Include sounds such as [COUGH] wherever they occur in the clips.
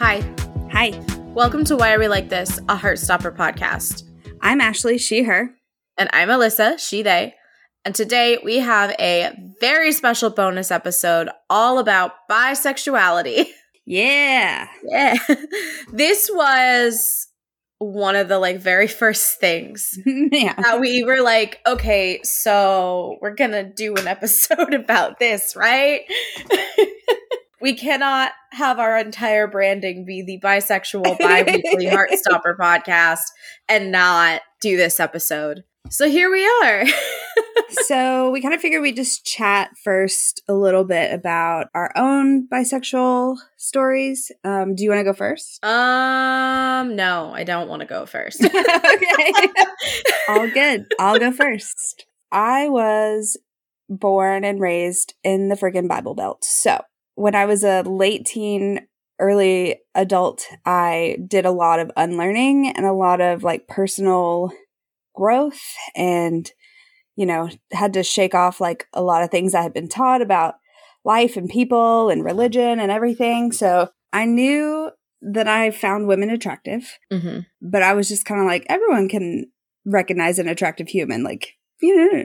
Hi. Hi. Welcome to Why Are We Like This, a Heartstopper podcast. I'm Ashley, she, her. And I'm Alyssa, she, they. And today we have a very special bonus episode all about bisexuality. Yeah. Yeah. [LAUGHS] this was one of the like very first things [LAUGHS] yeah. that we were like, okay, so we're going to do an episode [LAUGHS] about this, right? We cannot have our entire branding be the bisexual bi-weekly [LAUGHS] heartstopper podcast and not do this episode. So here we are. [LAUGHS] so we kind of figured we'd just chat first a little bit about our own bisexual stories. Um, do you want to go first? Um, no, I don't want to go first. [LAUGHS] okay. All good. I'll go first. I was born and raised in the friggin' Bible Belt. So when I was a late teen, early adult, I did a lot of unlearning and a lot of like personal growth and, you know, had to shake off like a lot of things I had been taught about life and people and religion and everything. So I knew that I found women attractive, mm-hmm. but I was just kind of like, everyone can recognize an attractive human. Like, [LAUGHS] you know.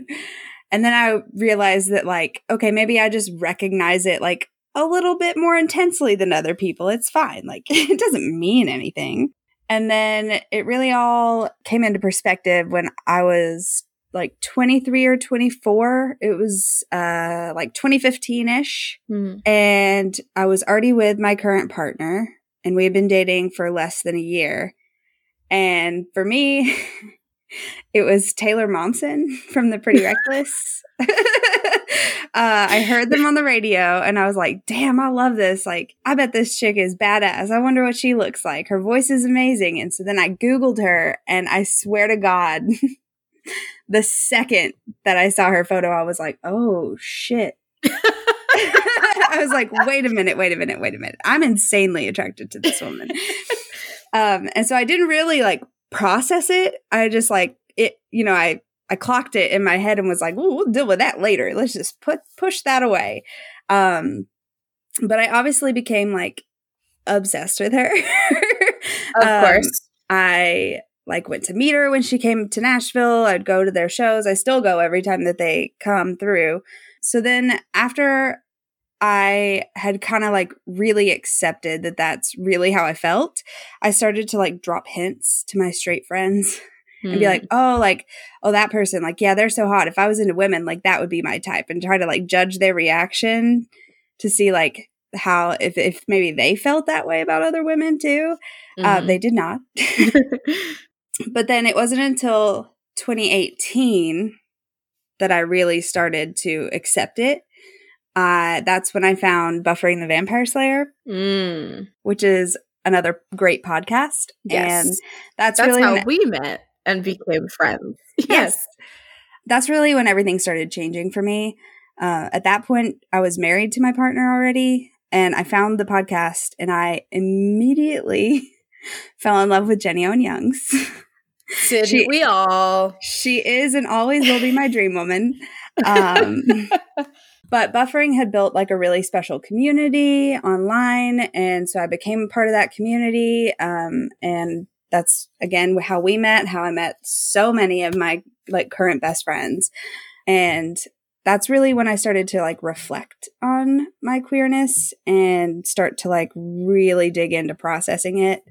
And then I realized that, like, okay, maybe I just recognize it like a little bit more intensely than other people. It's fine. Like, [LAUGHS] it doesn't mean anything. And then it really all came into perspective when I was like 23 or 24. It was uh like 2015 ish. Mm-hmm. And I was already with my current partner and we had been dating for less than a year. And for me, [LAUGHS] it was Taylor Momsen from The Pretty Reckless. [LAUGHS] uh, I heard them on the radio and I was like, damn, I love this. Like, I bet this chick is badass. I wonder what she looks like. Her voice is amazing. And so then I Googled her and I swear to God, [LAUGHS] the second that I saw her photo, I was like, oh shit. [LAUGHS] I was like, wait a minute, wait a minute, wait a minute. I'm insanely attracted to this woman. um, and so I didn't really like process it. I just like it, you know, I I clocked it in my head and was like, "Ooh, we'll deal with that later. Let's just put push that away." Um, but I obviously became like obsessed with her. [LAUGHS] of um, course, I like went to meet her when she came to Nashville. I'd go to their shows. I still go every time that they come through. So then after I had kind of like really accepted that that's really how I felt, I started to like drop hints to my straight friends [LAUGHS] and be like, Hmm. oh, like, oh, that person, like, yeah, they're so hot. If I was into women, like, that would be my type, and try to like judge their reaction to see like how if if maybe they felt that way about other women too. Uh, Mhm. they did not. [LAUGHS] [LAUGHS] but then it wasn't until 2018 that I really started to accept it. Uh, that's when I found Buffering the Vampire Slayer, Mm. which is another great podcast. Yes. And that's, That's really how we met and became friends. yes. That's really when everything started changing for me. Uh, at that point, I was married to my partner already, and I found the podcast, and I immediately [LAUGHS] fell in love with Jenny Owen Youngs. Did She- we all? she is and always will be my dream woman. Um, [LAUGHS] but Buffering had built like a really special community online, and so I became a part of that community. Um, and that's again how we met, how I met so many of my like current best friends, and that's really when I started to like reflect on my queerness and start to like really dig into processing it.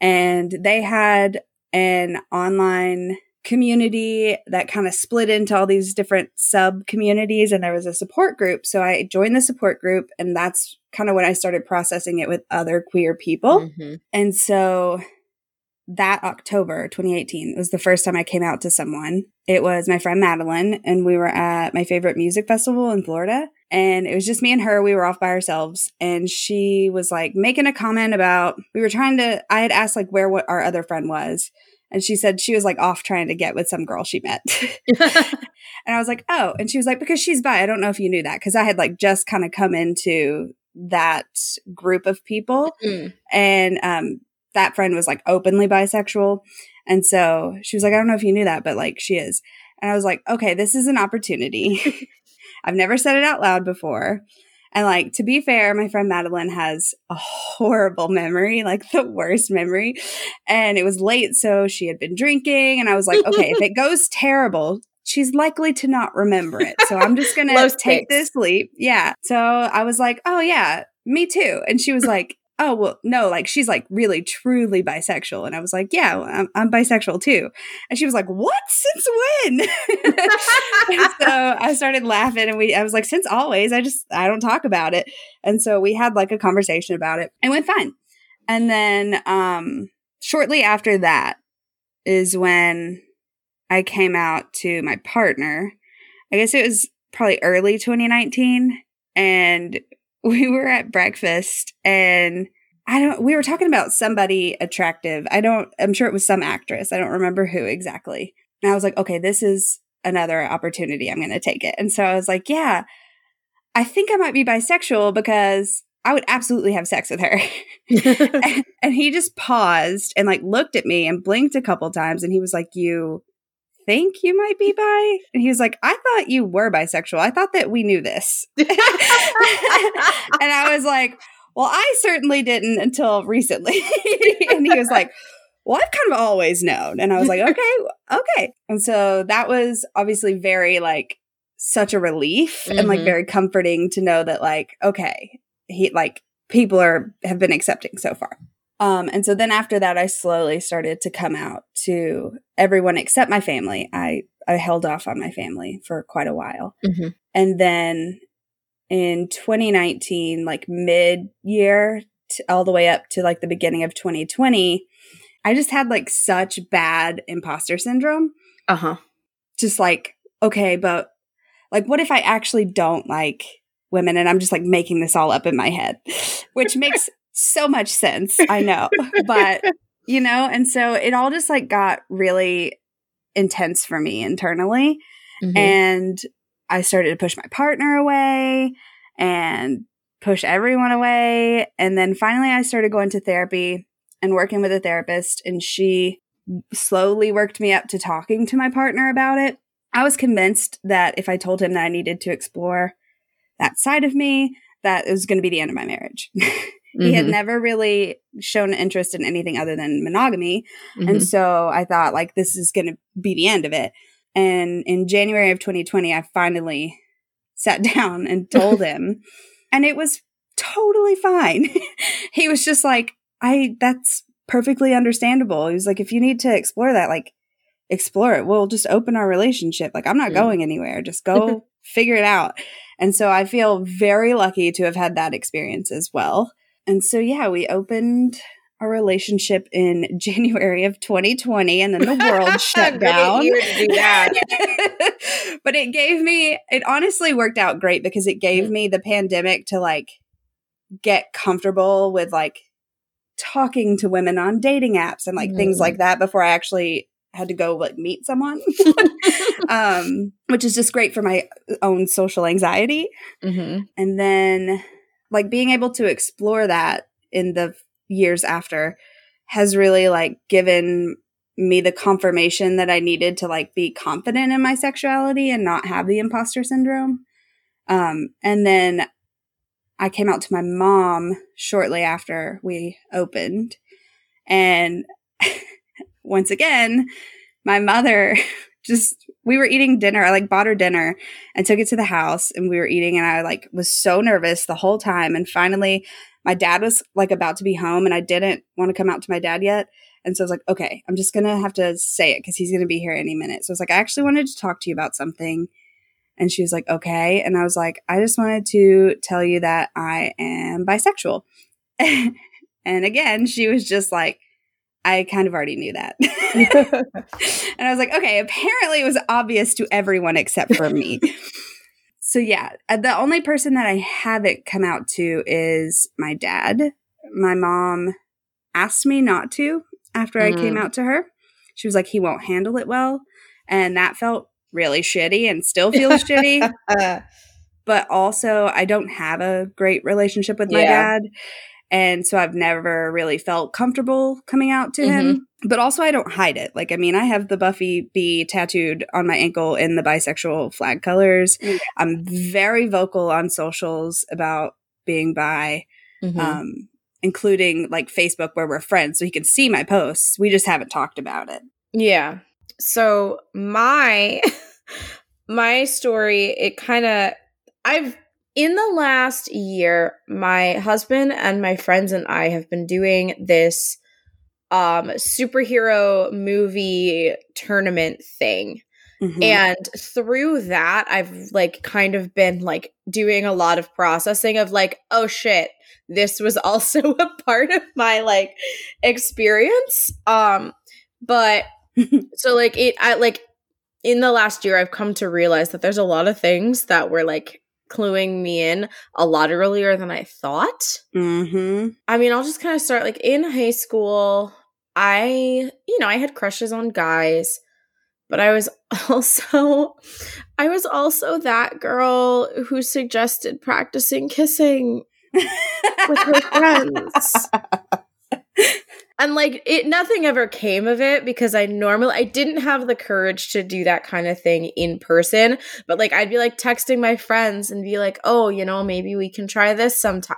And they had an online community that kind of split into all these different sub communities and there was a support group. So i joined the support group and that's kind of when i started processing it with other queer people. Mhm. and so that october 2018 was the first time i came out to someone. It was my friend madeline and we were at my favorite music festival in florida. And it was just me and her. We were off by ourselves. And she was like making a comment about we were trying to i had asked like where what our other friend was and she said she was like off trying to get with some girl she met. [LAUGHS] [LAUGHS] and I was like, oh. And she was like, because she's bi. I don't know if you knew that. Cause I had like just kind of come into that group of people. Mm. And um, that friend was like openly bisexual. And so she was like, I don't know if you knew that, but like she is. And I was like, okay, this is an opportunity. [LAUGHS] I've never said it out loud before. And like to be fair, my friend Madeline has a horrible memory, like the worst memory. And it was late, so she had been drinking. And I was like, [LAUGHS] okay, if it goes terrible, she's likely to not remember it. So I'm just [LAUGHS] going to take this leap. Yeah. So I was like, oh, yeah, me too. And she was like, oh, well, no, like she's like really truly bisexual. And I was like, yeah, well, I'm, I'm, bisexual too. And she was like, what? Since when? [LAUGHS] so I started laughing and we, I was like, since always, I just, I don't talk about it. And so we had like a conversation about it and went fine. And then, um, shortly after that is when I came out to my partner. I guess it was probably early 2019 and we were at breakfast and I don't we were talking about somebody attractive. I don't I'm sure it was some actress. I don't remember who exactly. And I was like, "Okay, this is another opportunity. I'm going to take it." And so I was like, "Yeah, I think I might be bisexual because I would absolutely have sex with her. and, [LAUGHS] and, he just paused and like looked at me and blinked a couple times and he was like, You think you might be bi? And he was like, I thought you were bisexual. I thought that we knew this. [LAUGHS] and I was like, Well, I certainly didn't until recently. [LAUGHS] and he was like, Well, I've kind of always known. And I was like, [LAUGHS] Okay, okay. And so that was obviously very like such a relief mm-hmm. and like mm-hmm. very comforting to know that like, okay, he like people are have been accepting so far. Um, and so then after that, I slowly started to come out to everyone except my family. I, I held off on my family for quite a while. Mm-hmm. And then in 2019, like mid year all the way up to like the beginning of 2020, I just had like such bad imposter syndrome. Uh huh. Just like, okay, but like, what if I actually don't like women and I'm just like making this all up in my head, [LAUGHS] which makes so much sense. I know. [LAUGHS] but, you know, and so it all just like got really intense for me internally. Mm-hmm. And I started to push my partner away and push everyone away. And then finally, I started going to therapy and working with a therapist, and she slowly worked me up to talking to my partner about it. I was convinced that if I told him that I needed to explore that side of me, that it was going to be the end of my marriage. [LAUGHS] He had mm-hmm. never really shown interest in anything other than monogamy. Mm-hmm. And so I thought, like, this is going to be the end of it. And in January of 2020, I finally sat [LAUGHS] down and told [LAUGHS] him, and it was totally fine. [LAUGHS] he was just like, I, that's perfectly understandable. He was like, if you need to explore that, like, explore it. We'll just open our relationship. Like, I'm not yeah. going anywhere. Just go figure it out. And so I feel very lucky to have had that experience as well. And so, yeah, we opened our relationship in [LAUGHS] January of 2020 and then the world [LAUGHS] shut down. [LAUGHS] but it gave me, it honestly worked out great because it gave mm. me the pandemic to like get comfortable with like talking to women on dating apps and like mm. things like that before I actually had to go like meet someone, um, which is just great for my own social anxiety. Mm-hmm. And then like being able to explore that in the years after has really like given me the confirmation that I needed to like be confident in my sexuality and not have the imposter syndrome. Um, and then I came out to my mom shortly after we opened. And [LAUGHS] once again, my mother [LAUGHS] just we were eating dinner. I like bought her dinner and took it to the house and we were eating and I like was so nervous the whole time. And finally my dad was like about to be home and I didn't want to come out to my dad yet. And so I was like, okay, I'm just going to have to say it because he's going to be here any minute. So I was like, I actually wanted to talk to you about something. And she was like, okay. And I was like, I just wanted to tell you that I am bisexual. [LAUGHS] and again, she was just like, I kind of already knew that. [LAUGHS] [LAUGHS] and I was like, okay, apparently it was obvious to everyone except for me. [LAUGHS] so, yeah, uh, the only person that I haven't come out to is my dad. My mom asked me not to after mm. I came mm. out to her. She was like, he won't handle it well. And that felt really shitty and still feels shitty. But also, I don't have a great relationship with my yeah. dad. And so I've never really felt comfortable coming out to mm-hmm. him. But also, I don't hide it. Like, I mean, I have the Buffy bee tattooed on my ankle in the bisexual flag colors. Mm-hmm. I'm very vocal on socials about being bi, mm-hmm. um, including like Facebook where we're friends. So he can see my posts. We just haven't talked about it. Yeah. So my. [LAUGHS] my story, it kind of, I've, in the last year, my husband and my friends and I have been doing this um superhero movie tournament thing. Mm-hmm. And through that, I've like kind of been like doing a lot of processing of like, oh shit, this was [LAUGHS] also a part of my like experience. Um, but [LAUGHS] so like it, I like in the last year, I've come to realize that there's a lot of things that were like cluing me in a lot earlier than I thought. Mm-hmm. I mean, I'll just kind of start like in high school. I, you know, I had crushes on guys, but I was [LAUGHS] also, I was also that girl who suggested practicing kissing [LAUGHS] with her friends. [LAUGHS] and like it nothing ever came of it because i normally i didn't have the courage to do that kind of thing in person but like i'd be like texting my friends and be like oh you know maybe we can try this sometime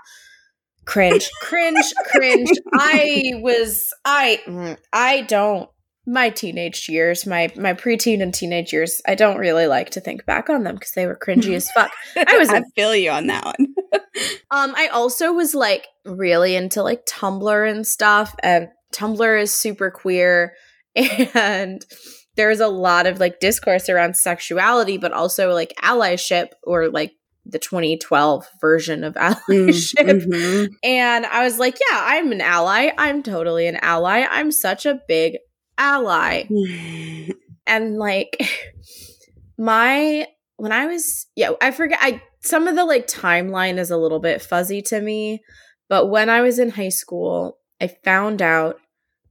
cringe [LAUGHS] cringe cringe i was i mm, i don't my teenage years, my my preteen and teenage years, I don't really like to think back on them because they were cringy as fuck. I [LAUGHS] was I feel you on that one. [LAUGHS] um, I also was like really into like Tumblr and stuff, and Tumblr is super queer, [LAUGHS] and there's a lot of like discourse around sexuality, but also like allyship or like the 2012 version of [LAUGHS] mm, allyship. Mm-hmm. And I was like, yeah, I'm an ally. I'm totally an ally. I'm such a big ally. and like my when I was yeah, I forget I some of the like timeline is a little bit fuzzy to me, but when I was in high school, I found out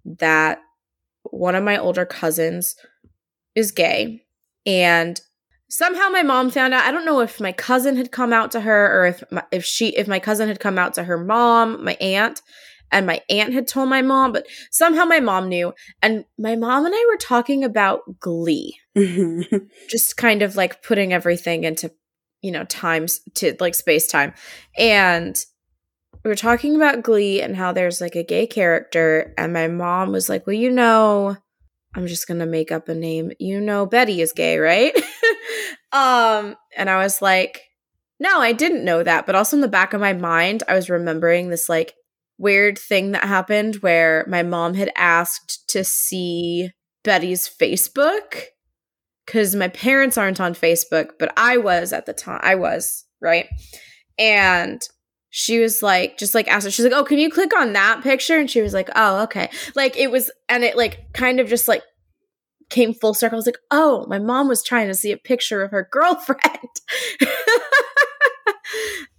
that one of my older cousins is gay and somehow my mom found out i don't know if my cousin had come out to her or if my, if she if my cousin had come out to her mom my aunt and my aunt had told my mom, but somehow my mom knew. And my mom and I were talking about Glee, [LAUGHS] just kind of like putting everything into, you know, times to like space time. And we were talking about Glee and how there's like a gay character. And my mom was like, Well, you know, I'm just going to make up a name. You know, Betty is gay, right? [LAUGHS] um, and I was like, no, I didn't know that. But also in the back of my mind, I was remembering this like weird thing that happened where my mom had asked to see Betty's Facebook because my parents aren't on Facebook, but I was at the time. I was, right? And she was like, just like asked her, she's like, oh, can you click on that picture? And she was like, oh, okay. Like it was, and it like kind of just like came full circle. I was like, oh, my mom was trying to see a picture of her [LAUGHS] girlfriend. [LAUGHS]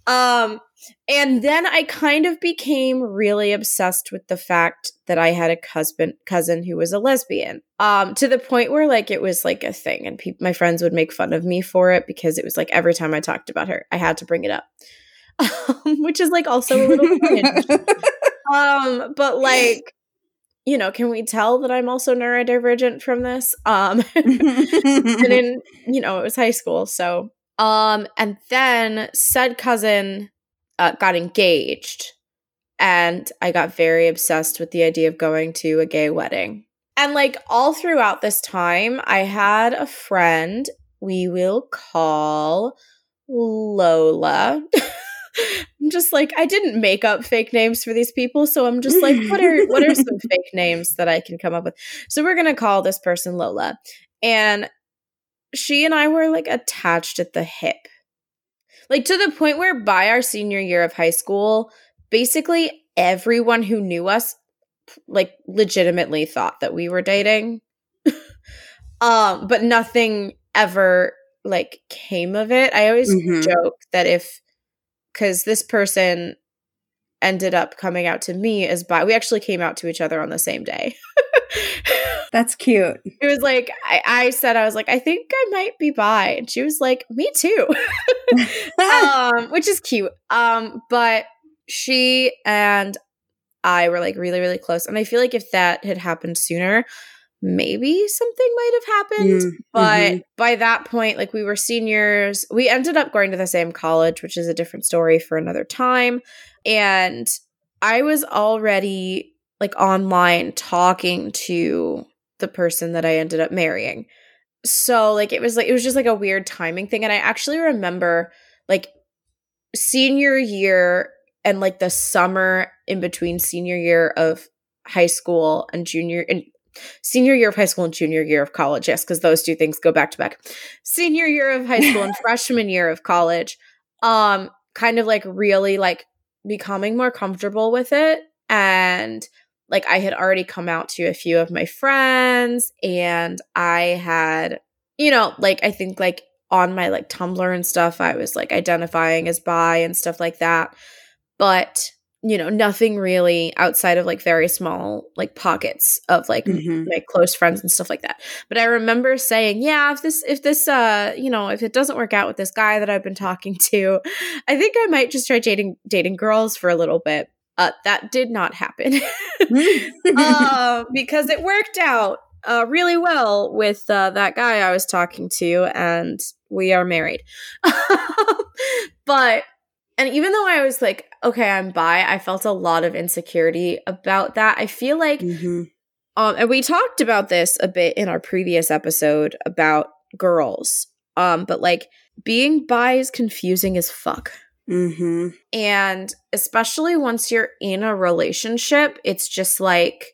um, and then I kind of became really obsessed with the fact that I had a cousin cousin who was a lesbian. Um, to the point where like it was like a thing, and pe- my friends would make fun of me for it because it was like every time I talked about her, I had to bring it up, [LAUGHS] um, which is like also a little cringe. [LAUGHS] um, but like [LAUGHS] you know, can we tell that I'm also neurodivergent from this? Um, and in, you know, it was high school. So, um, and then said cousin uh, got engaged and I got very obsessed with the idea of going to a gay wedding. And like all throughout this time, I had a friend we will call Lola. [LAUGHS] I'm just like I didn't make up fake names for these people, so I'm just like what are what are [LAUGHS] some fake names that I can come up with? So we're going to call this person Lola. And she and I were like attached at the hip. Like to the point where by our senior year of high school, basically everyone who knew us like legitimately thought that we were dating. [LAUGHS] um, but nothing ever like came of it. I always mm-hmm. joke that if cuz this person ended up coming out to me as bi, we actually came out to each other on the same day. [LAUGHS] That's cute. It was like I, I, said I was like I think I might be bi, and she was like me too, [LAUGHS] um, which is cute. Um, but she and I were like really, really close. And I feel like if that had happened sooner, maybe something might have happened. Mm, but mhm. by that point, like we were seniors, we ended up going to the same college, which is a different story for another time. And I was already like online talking to the person that I ended up marrying. So like it was like it was just like a weird timing thing. And I actually remember like senior year and like the summer in between senior year of high school and junior and senior year of high school and junior year of college yes because those two things go back to back senior year of high school and [LAUGHS] freshman year of college um kind of like really like becoming more comfortable with it and like i had already come out to a few of my friends and i had you know like i think like on my like tumblr and stuff i was like identifying as bi and stuff like that. But you know nothing really outside of like very small like pockets of like Mhm. my close friends and stuff like that. But i remember saying yeah if this if this uh you know if it doesn't work out with this guy that i've been talking to i think i might just try dating dating girls for a little bit uh that did not happen [LAUGHS] [LAUGHS] uh, because it worked out uh, really well with uh, that guy I was talking to, and we are married. [LAUGHS] but, and even though I was like, okay, I'm bi, I felt a lot of insecurity about that. I feel like, Mhm. um, and we talked about this a bit in our previous episode about girls, um, but like being bi is confusing as fuck. Mhm. And especially once you're in a relationship, it's just like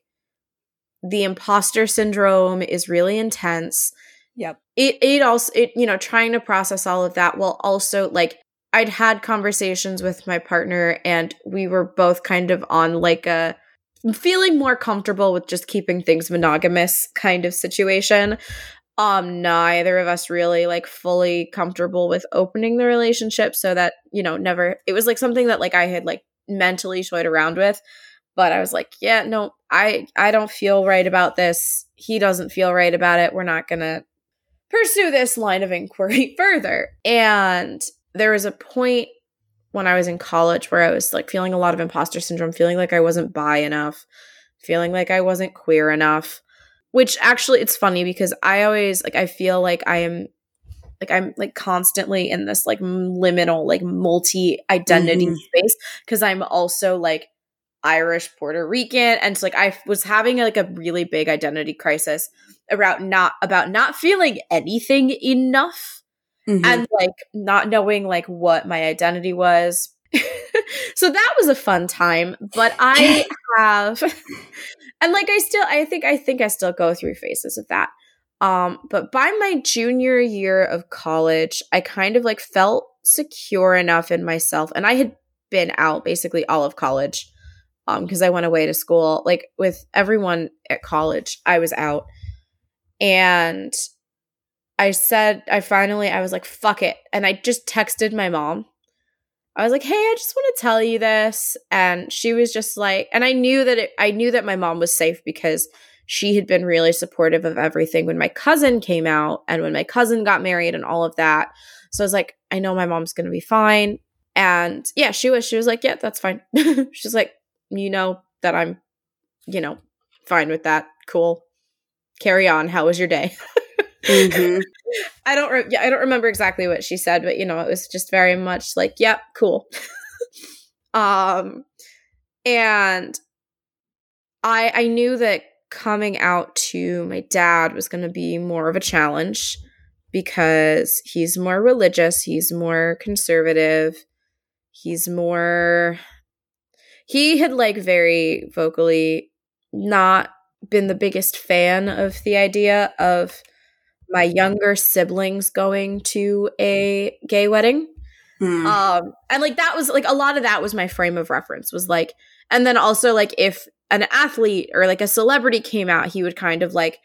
the imposter syndrome is really intense. Yep. It it also it you know trying to process all of that while also like I'd had conversations with my partner and we were both kind of on like a feeling more comfortable with just keeping things monogamous kind of situation. Um neither of us really like fully comfortable with opening the relationship so that, you know, never it was like something that like I had like mentally toyed around with but I was like, yeah, no, I I don't feel right about this. He doesn't feel right about it. We're not to pursue this line of inquiry [LAUGHS] further. And there was a point when I was in college where I was like feeling a lot of imposter syndrome, feeling like I wasn't bi enough, feeling like I wasn't queer enough, which actually it's funny because I always like I feel like I am like I'm like constantly in this like liminal like multi identity Mhm. space because I'm also like Irish Puerto Rican and so like I was having like a really big identity crisis about not about not feeling anything enough Mhm. and like not knowing like what my identity was. [LAUGHS] so that was a fun time, but I [LAUGHS] have and like I still I think I think I still go through phases of that. Um but by my junior year of college, I kind of like felt secure enough in myself and I had been out basically all of college um because I went away to school like with everyone at college. I was out and I said, I finally, I was like, fuck it. And I just texted my mom. I was like, hey, I just want to tell you this. And she was just like, and I knew that it, I knew that my mom was safe because she had been really supportive of everything when my cousin came out and when my cousin got married and all of that. So I was like, I know my mom's going to be fine. And yeah, she was, she was like, yeah, that's fine. [LAUGHS] She's like, you know that I'm, you know, fine with that. Cool. Carry on. How was your day? [LAUGHS] Mhm. [LAUGHS] I don't re- yeah, I don't remember exactly what she said, but you know, it was just very much like, yep, cool. [LAUGHS] um and I I knew that coming out to my dad was going to be more of a challenge because he's more religious, he's more conservative, he's more he had like very vocally not been the biggest fan of the idea of my younger siblings going to a gay wedding. Hmm. Um and like that was like a lot of that was my frame of reference was like and then also like if an athlete or like a celebrity came out he would kind of like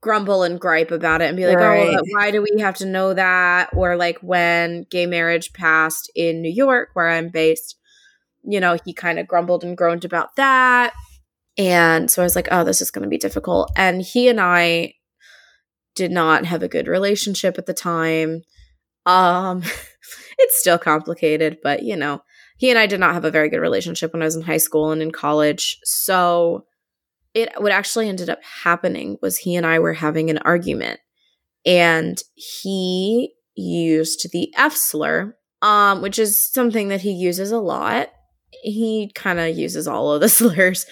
grumble and gripe about it and be like Right. oh why do we have to know that or like when gay marriage passed in New York where I'm based you know he kind of grumbled and groaned about that and so I was like oh this is going to be difficult and he and I did not have a good relationship at the time um [LAUGHS] it's still complicated but you know he and I did not have a very good relationship when I was in high school and in college. So it what actually ended up happening was he and I were having an argument and he used the F slur, um, which is something that he uses a lot he kind of uses all of the [LAUGHS] slurs.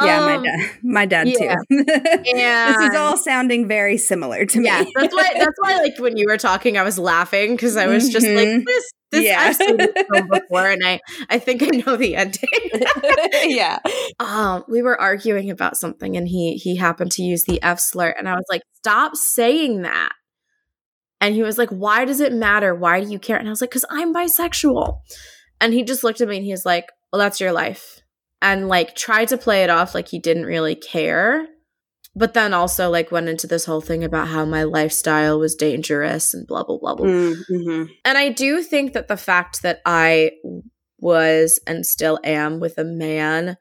Yeah, um, my dad, my dad yeah. too. Yeah, [LAUGHS] this is all sounding very similar to me. Yeah, that's why. That's why, like when you were talking, I was laughing because I was just mm-hmm. like, "This, this, yeah. I've seen this film [LAUGHS] before, and I, I think I know the ending." yeah. Um, we were arguing about something, and he he happened to use the F slur, and I was like, "Stop saying that." And he was like, "Why does it matter? Why do you care?" And I was like, "Cause I'm bisexual." And he just looked at me and he's like, well, that's your life. And like tried to play it off like he didn't really care. But then also like went into this whole thing about how my lifestyle was dangerous and blah, blah, blah, blah. Mm-hmm. And I do think that the fact that I was and still am with a man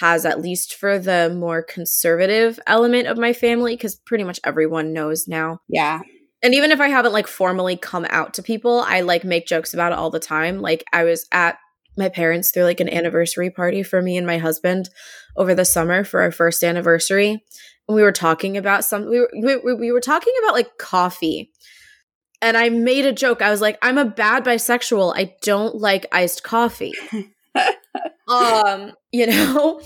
has at least for the more conservative element of my family because pretty much everyone knows now. Yeah. And even if I haven't like formally come out to people, I like make jokes about it all the time. Like I was at my parents threw like an anniversary party for me and my husband over the summer for our first anniversary. And we were talking about some we were, we, we were talking about like coffee. And I made a joke. I was like, I'm a bad bisexual. I don't like iced coffee. [LAUGHS] um, you know?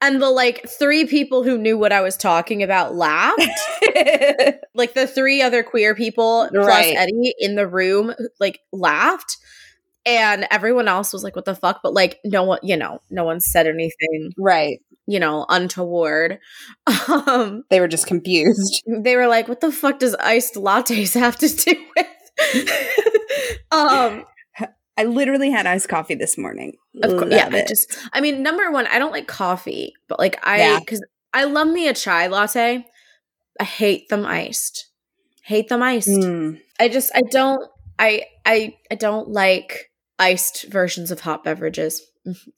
And the like three people who knew what I was talking about laughed. [LAUGHS] like the three other queer people plus. Eddie in the room like laughed and everyone else was like what the fuck but like no one you know no one said anything right you know untoward [LAUGHS] um they were just confused [LAUGHS] they were like what the fuck does iced lattes [LAUGHS] have to do with um I literally had iced coffee this morning. Of course, yeah. I just, I mean, number one, I don't like coffee, but like I, because yeah. I love me a chai latte. I hate them iced. Hate them iced. Mm. I just, I don't, I, I, I don't like iced versions of hot beverages.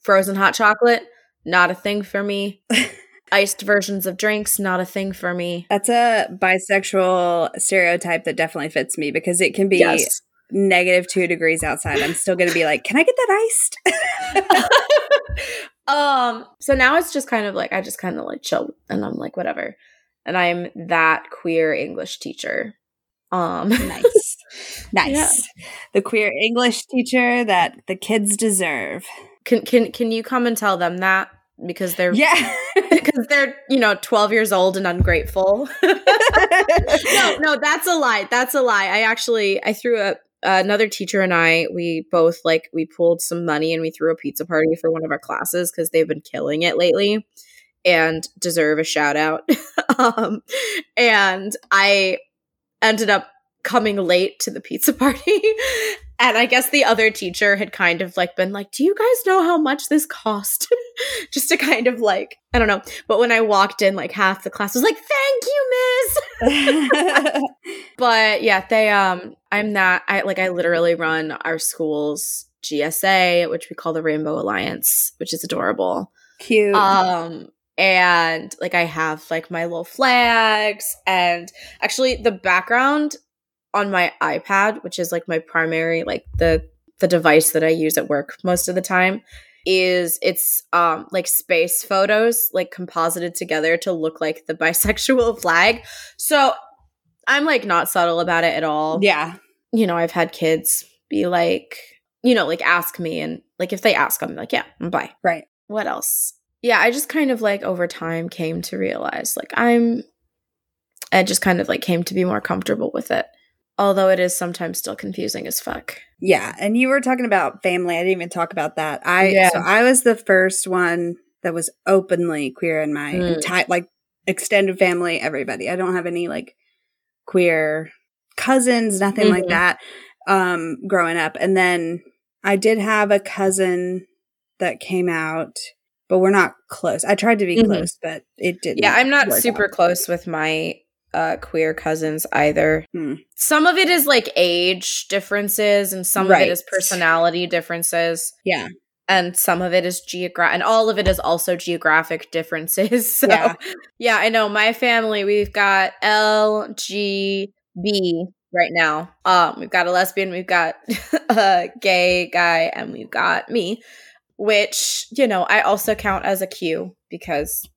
Frozen hot chocolate, not a thing for me. [LAUGHS] iced versions of drinks, not a thing for me. That's a bisexual stereotype that definitely fits me because it can be yes. negative two degrees outside. I'm still going to be like, can I get that iced? [LAUGHS] um, so now it's just kind of like, I just kind of like chill and I'm like, whatever. And I'm that queer English teacher. Um, nice. [LAUGHS] Nice. Yeah. The queer English teacher that the kids deserve. Can can can you come and tell them that because they're yeah [LAUGHS] because they're you know 12 years old and ungrateful [LAUGHS] no no that's a lie that's a lie i actually i threw a another teacher and i we both like we pulled some money and we threw a pizza party for one of our classes because they've been killing it lately and deserve a shout out um and i ended up coming late to the pizza [LAUGHS] party. and I guess the other teacher had kind of like been like, Do you guys know how much this cost? [LAUGHS] Just to kind of like, I don't know. But when I walked in, like half the class was like, Thank you, miss. [LAUGHS] but yeah, they um I'm not I like I literally run our school's GSA, which we call the Rainbow Alliance, which is adorable. Cute. Um and like I have like my little flags and actually the background on my iPad, which is like my primary like the the device that I use at work most of the time is it's um like space photos like composited together to look like the [LAUGHS] bisexual flag. So I'm like not subtle about it at all. Yeah. You know, I've had kids be like, you know, like ask me and like if they ask I'm like, yeah, I'm bi. Right. What else? Yeah, I just kind of like over time came to realize like I'm I just kind of like came to be more comfortable with it. Although it is sometimes still confusing as fuck. Yeah, and you were talking about family. I didn't even talk about that. I yeah. so I was the first one that was openly queer in my mm. entire like extended family, everybody. I don't have any like queer cousins, nothing mm-hmm. like that um growing up. And then I did have a cousin that came out, but we're not close. I tried to be mm-hmm. close, but it didn't. Yeah, I'm not super out. close with my uh, queer cousins either. Hmm. Some of it is like age differences, and some right. of it is personality differences. Yeah. And some of it is geographic, and all of it is also geographic differences. [LAUGHS] So, yeah. yeah, I know. My family, we've got LGB right now. Um, we've got a lesbian, we've got [LAUGHS] a gay guy, and we've got me. Which, you know, I also count as a Q because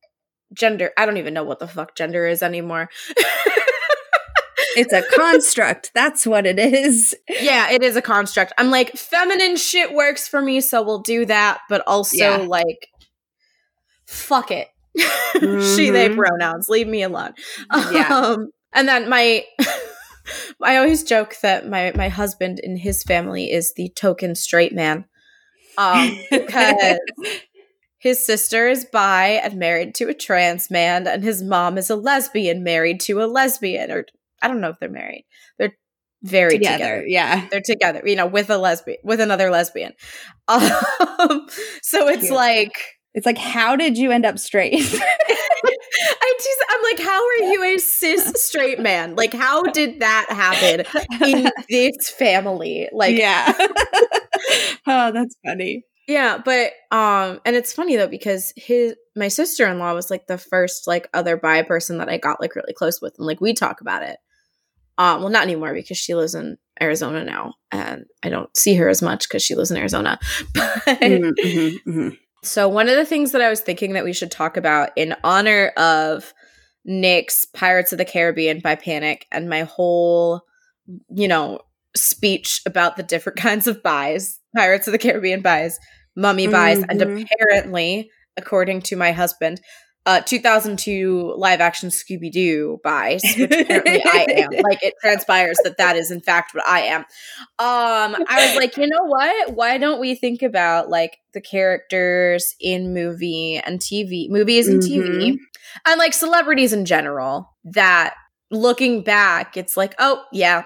gender, I don't even know what the fuck gender is anymore. [LAUGHS] it's a construct. That's what it is. Yeah, it is a construct. I'm like, feminine shit works for me, so we'll do that, but also yeah. like, fuck it. Mm-hmm. [LAUGHS] she, they mm-hmm. pronouns. Leave me alone. Yeah. Um, and then my. [LAUGHS] I always joke that my my husband in his family is the token straight man. Um, because [LAUGHS] his sister is bi and married to a trans man, and his mom is a lesbian married to a lesbian, or I don't know if they're married. They're very together. together. Yeah, they're together. You know, with a lesbian, with another lesbian. [LAUGHS] Um, so it's Cute. like it's like, how did you end up straight? [LAUGHS] Just, I'm like, how are you a cis [LAUGHS] straight man? Like, how did that happen in [LAUGHS] this family? Like, yeah. [LAUGHS] oh, that's funny. Yeah, but um, and it's funny though because his my sister in law was like the first like other bi person that I got like really close with, and like we talk about it. Um, well, not anymore because she lives in Arizona now, and I don't see her as much because she lives in Arizona. But mm-hmm, mm-hmm, mm-hmm. So one of the things that I was thinking that we should talk about in honor of Nick's Pirates of the Caribbean bi Panic and my whole, you know, speech about the different [LAUGHS] kinds of buys, Pirates of the Caribbean buys mummy buys, mm-hmm. and apparently, according to my husband, uh, 2002 live action Scooby Doo buys, which apparently I [LAUGHS] am. Like it transpires that that is in fact what I am. Um, I was like, you know what? Why don't we think about like the characters in movie and TV, movies and mm-hmm. TV, and like celebrities in general? That looking back, it's like, oh yeah,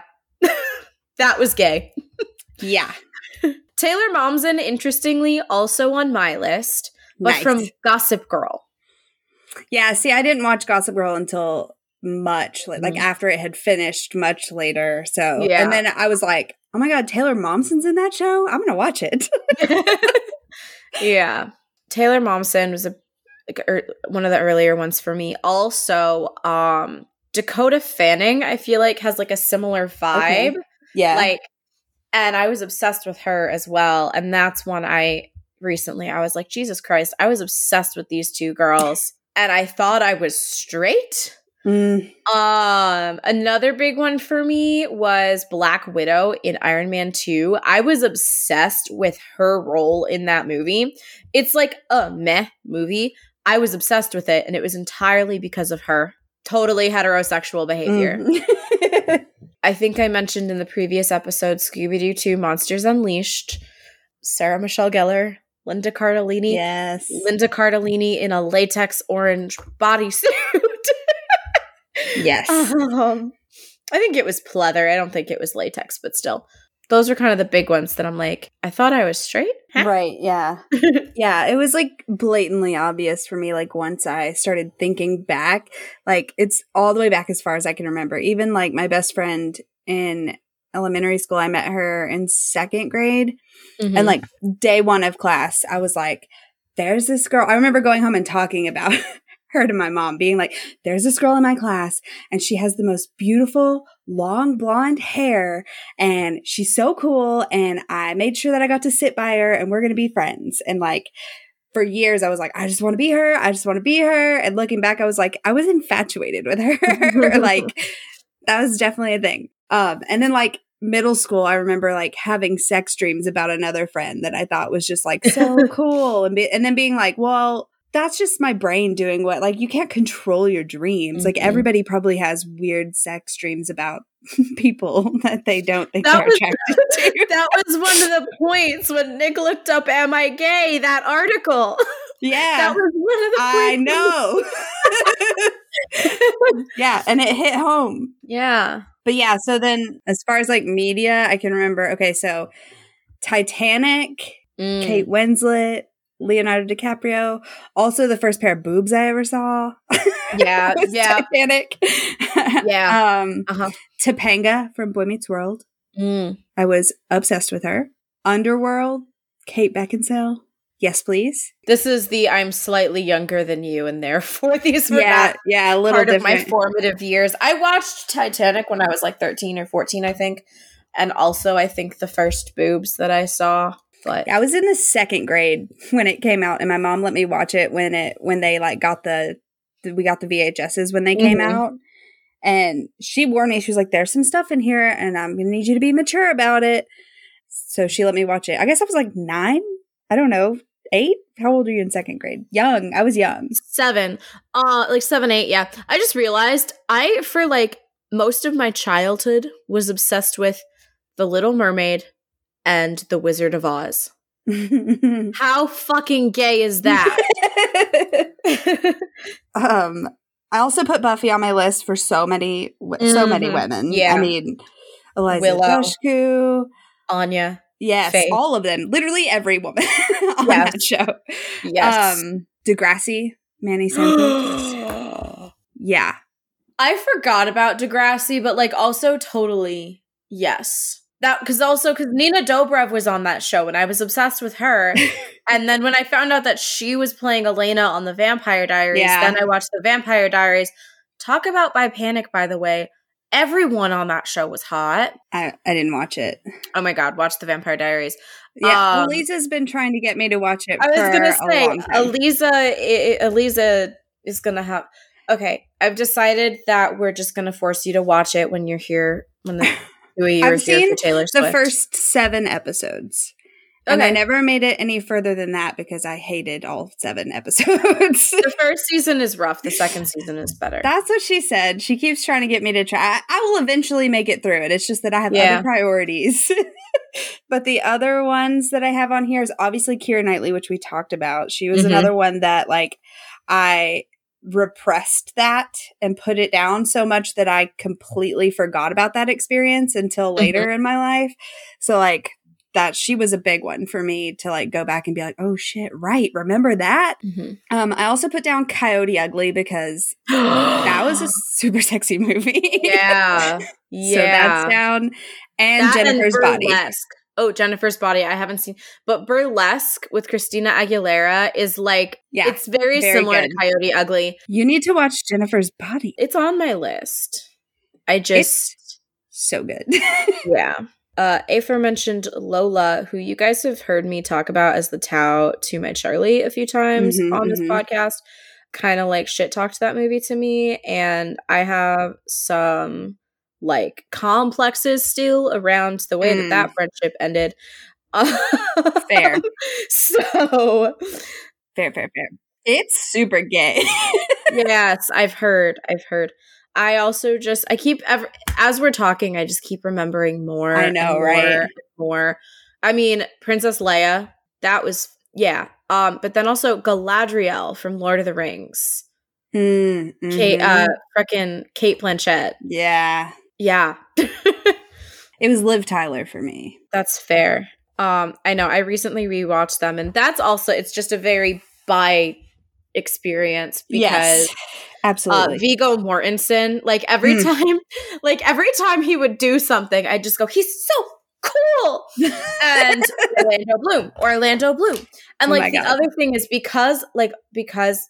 [LAUGHS] that was gay. yeah. Taylor Momsen, interestingly, also on my list, but nice. from Gossip Girl. Yeah, see, I didn't watch Gossip Girl until much like, mm. like after it had finished much later. So, yeah. and then I was like, oh my God, Taylor Momsen's in that show? I'm going to watch it. [LAUGHS] yeah. Taylor Momsen was a like, er, one of the earlier ones for me. Also, um, Dakota Fanning, I feel like has like a similar vibe. Okay. Yeah. Like and I was obsessed with her as well. And that's one I recently I was like, Jesus Christ, I was obsessed with these two girls. And I thought I was straight. Mm. Um, another big one for me was Black Widow in Iron Man 2. I was obsessed with her role in that movie. It's like a meh movie. I was obsessed with it, and it was entirely because of her. Totally heterosexual behavior. Mm. [LAUGHS] I think I mentioned in the previous episode Scooby Doo 2 Monsters Unleashed, Sarah Michelle Gellar, Linda Cardellini. Yes. Linda Cardellini in a latex orange bodysuit. [LAUGHS] yes. Um, I think it was pleather. I don't think it was latex, but still those are kind of the big ones that I'm like, I thought I was straight. Huh? Right. Yeah. [LAUGHS] yeah. It was like blatantly obvious for me. Like once I started thinking back, like it's all the way back as far as I can remember. Even like my best friend in elementary school, I met her in second grade. Mm-hmm. And like day one of class, I was like, there's this girl. I remember going home and talking about [LAUGHS] her to my mom, being like, there's this girl in my class and she has the most beautiful long blonde hair and she's so cool. And I made sure that I got to sit by her and we're going to be friends. And like, for years, I was like, I just want to be her. I just want to be her. And looking back, I was like, I was infatuated with her. [LAUGHS] [LAUGHS] like, that was definitely a thing. Um, and then like middle school, I remember like having sex dreams about another friend that I thought was just like [LAUGHS] so cool, and be- and then being like, well, that's just my brain doing what like you can't control your dreams. Mm-hmm. Like everybody probably has weird sex dreams about [LAUGHS] people that they don't think that they're was, attracted [LAUGHS] to. That was one of the points when Nick looked up "Am I gay?" That article. Yeah, that was one of the. I know. yeah, and it hit home. Yeah, but yeah. So then, as far as like media, I can remember. Okay, so Titanic, mm. Kate Winslet, Leonardo DiCaprio. Also, the first pair of boobs I ever saw. Yeah, [LAUGHS] yeah. Titanic. [LAUGHS] Yeah. um, uh-huh. Topanga from Boy Meets World. Mm. I was obsessed with her. Underworld, Kate Beckinsale. Yes, please. This is the I'm slightly younger than you, and therefore [LAUGHS] these were yeah, yeah, a little part different. of my formative years. I watched Titanic when I was like 13 or 14, I think, and also I think the first boobs that I saw But I was in the second grade when it came out, and my mom let me watch it when it when they like got the, we got the VHSs when they came Mhm. out. And she warned me, she was like, There's some stuff in here, and I'm gonna need you to be mature about it. So she let me watch it. I guess I was like nine. I don't know. Eight? How old are you in second grade? Young. I was young. seven, uh, like seven, eight. Yeah, I just realized I for like most of my childhood was obsessed with the Little Mermaid and the Wizard of Oz. [LAUGHS] How fucking gay is that? [LAUGHS] [LAUGHS] um I also put Buffy on my list for so many so many Mhm. women. Yeah. I mean Eliza Willow. Dushku. Anya, Yes, Faye. all of them. Literally every woman [LAUGHS] on Yes. that show. yes. Um Degrassi, Manny Santos. [GASPS] yeah. I forgot about Degrassi, but like also totally yes. That because also because Nina Dobrev was on that show and I was obsessed with her. [LAUGHS] and then when I found out that she was playing Elena on the Vampire Diaries, Yeah. then I watched the Vampire Diaries. Talk about bi Panic, by the way. Everyone on that show was hot. I, I didn't watch it. Oh my god, watch the Vampire Diaries. Yeah, Um, Elisa's been trying to get me to watch it I was gonna say. Eliza, I- Eliza is gonna have. Okay, I've decided that we're just gonna force you to watch it when you're here. When the [LAUGHS] two of you are here for Taylor Swift. the first seven episodes. And I never made it any further than that because I hated all seven episodes. the first season is rough. The second [LAUGHS] season is better. That's what she said. She keeps trying to get me to try. I, I will eventually make it through it. It's just that I have Yeah. other priorities. [LAUGHS] but the other ones that I have on here is obviously Keira Knightley, which we talked about. She was Mhm. another one that like I repressed that and put it down so much that I completely forgot about that experience until later in my life. So like that she was a big one for me to like go back and be like, "Oh shit, right. Remember that?" Mhm. Um I also put down Coyote Ugly because [GASPS] that was a super sexy movie. yeah, yeah. [LAUGHS] So that's down. And That Jennifer's body. Oh, Jennifer's body. I haven't seen, but Burlesque with Christina Aguilera is like Yeah. it's very, very similar good. to Coyote Ugly. You need to watch Jennifer's body. It's on my list. I just So good. [LAUGHS] yeah. Uh, aforementioned Lola, who you guys have heard me talk about as the Tao to my Charlie a few times Mhm, on this mhm. podcast, kind of like shit talked that movie to me, and I have some like complexes still around the way that Mm. that friendship ended. [LAUGHS] Fair. So fair, fair, fair. It's super gay. [LAUGHS] yes, I've heard. I've heard. I also just I keep ever as we're talking, I just keep remembering more. I and know, more right? More. I mean, Princess Leia. That was yeah. Um, but then also Galadriel from Lord of the Rings. Mm, Kate, uh, freaking Cate Blanchett. yeah. Yeah, [LAUGHS] It was Liv Tyler for me. that's fair. Um, I know. I recently rewatched them, and that's also it's just a very bi experience because yes. uh, Absolutely. Viggo Mortensen. Like every Mm. time, like every time he would do something, I just go, "He's so cool!" And [LAUGHS] Orlando Bloom, Orlando Bloom, and Oh like the God. other thing is because, like, because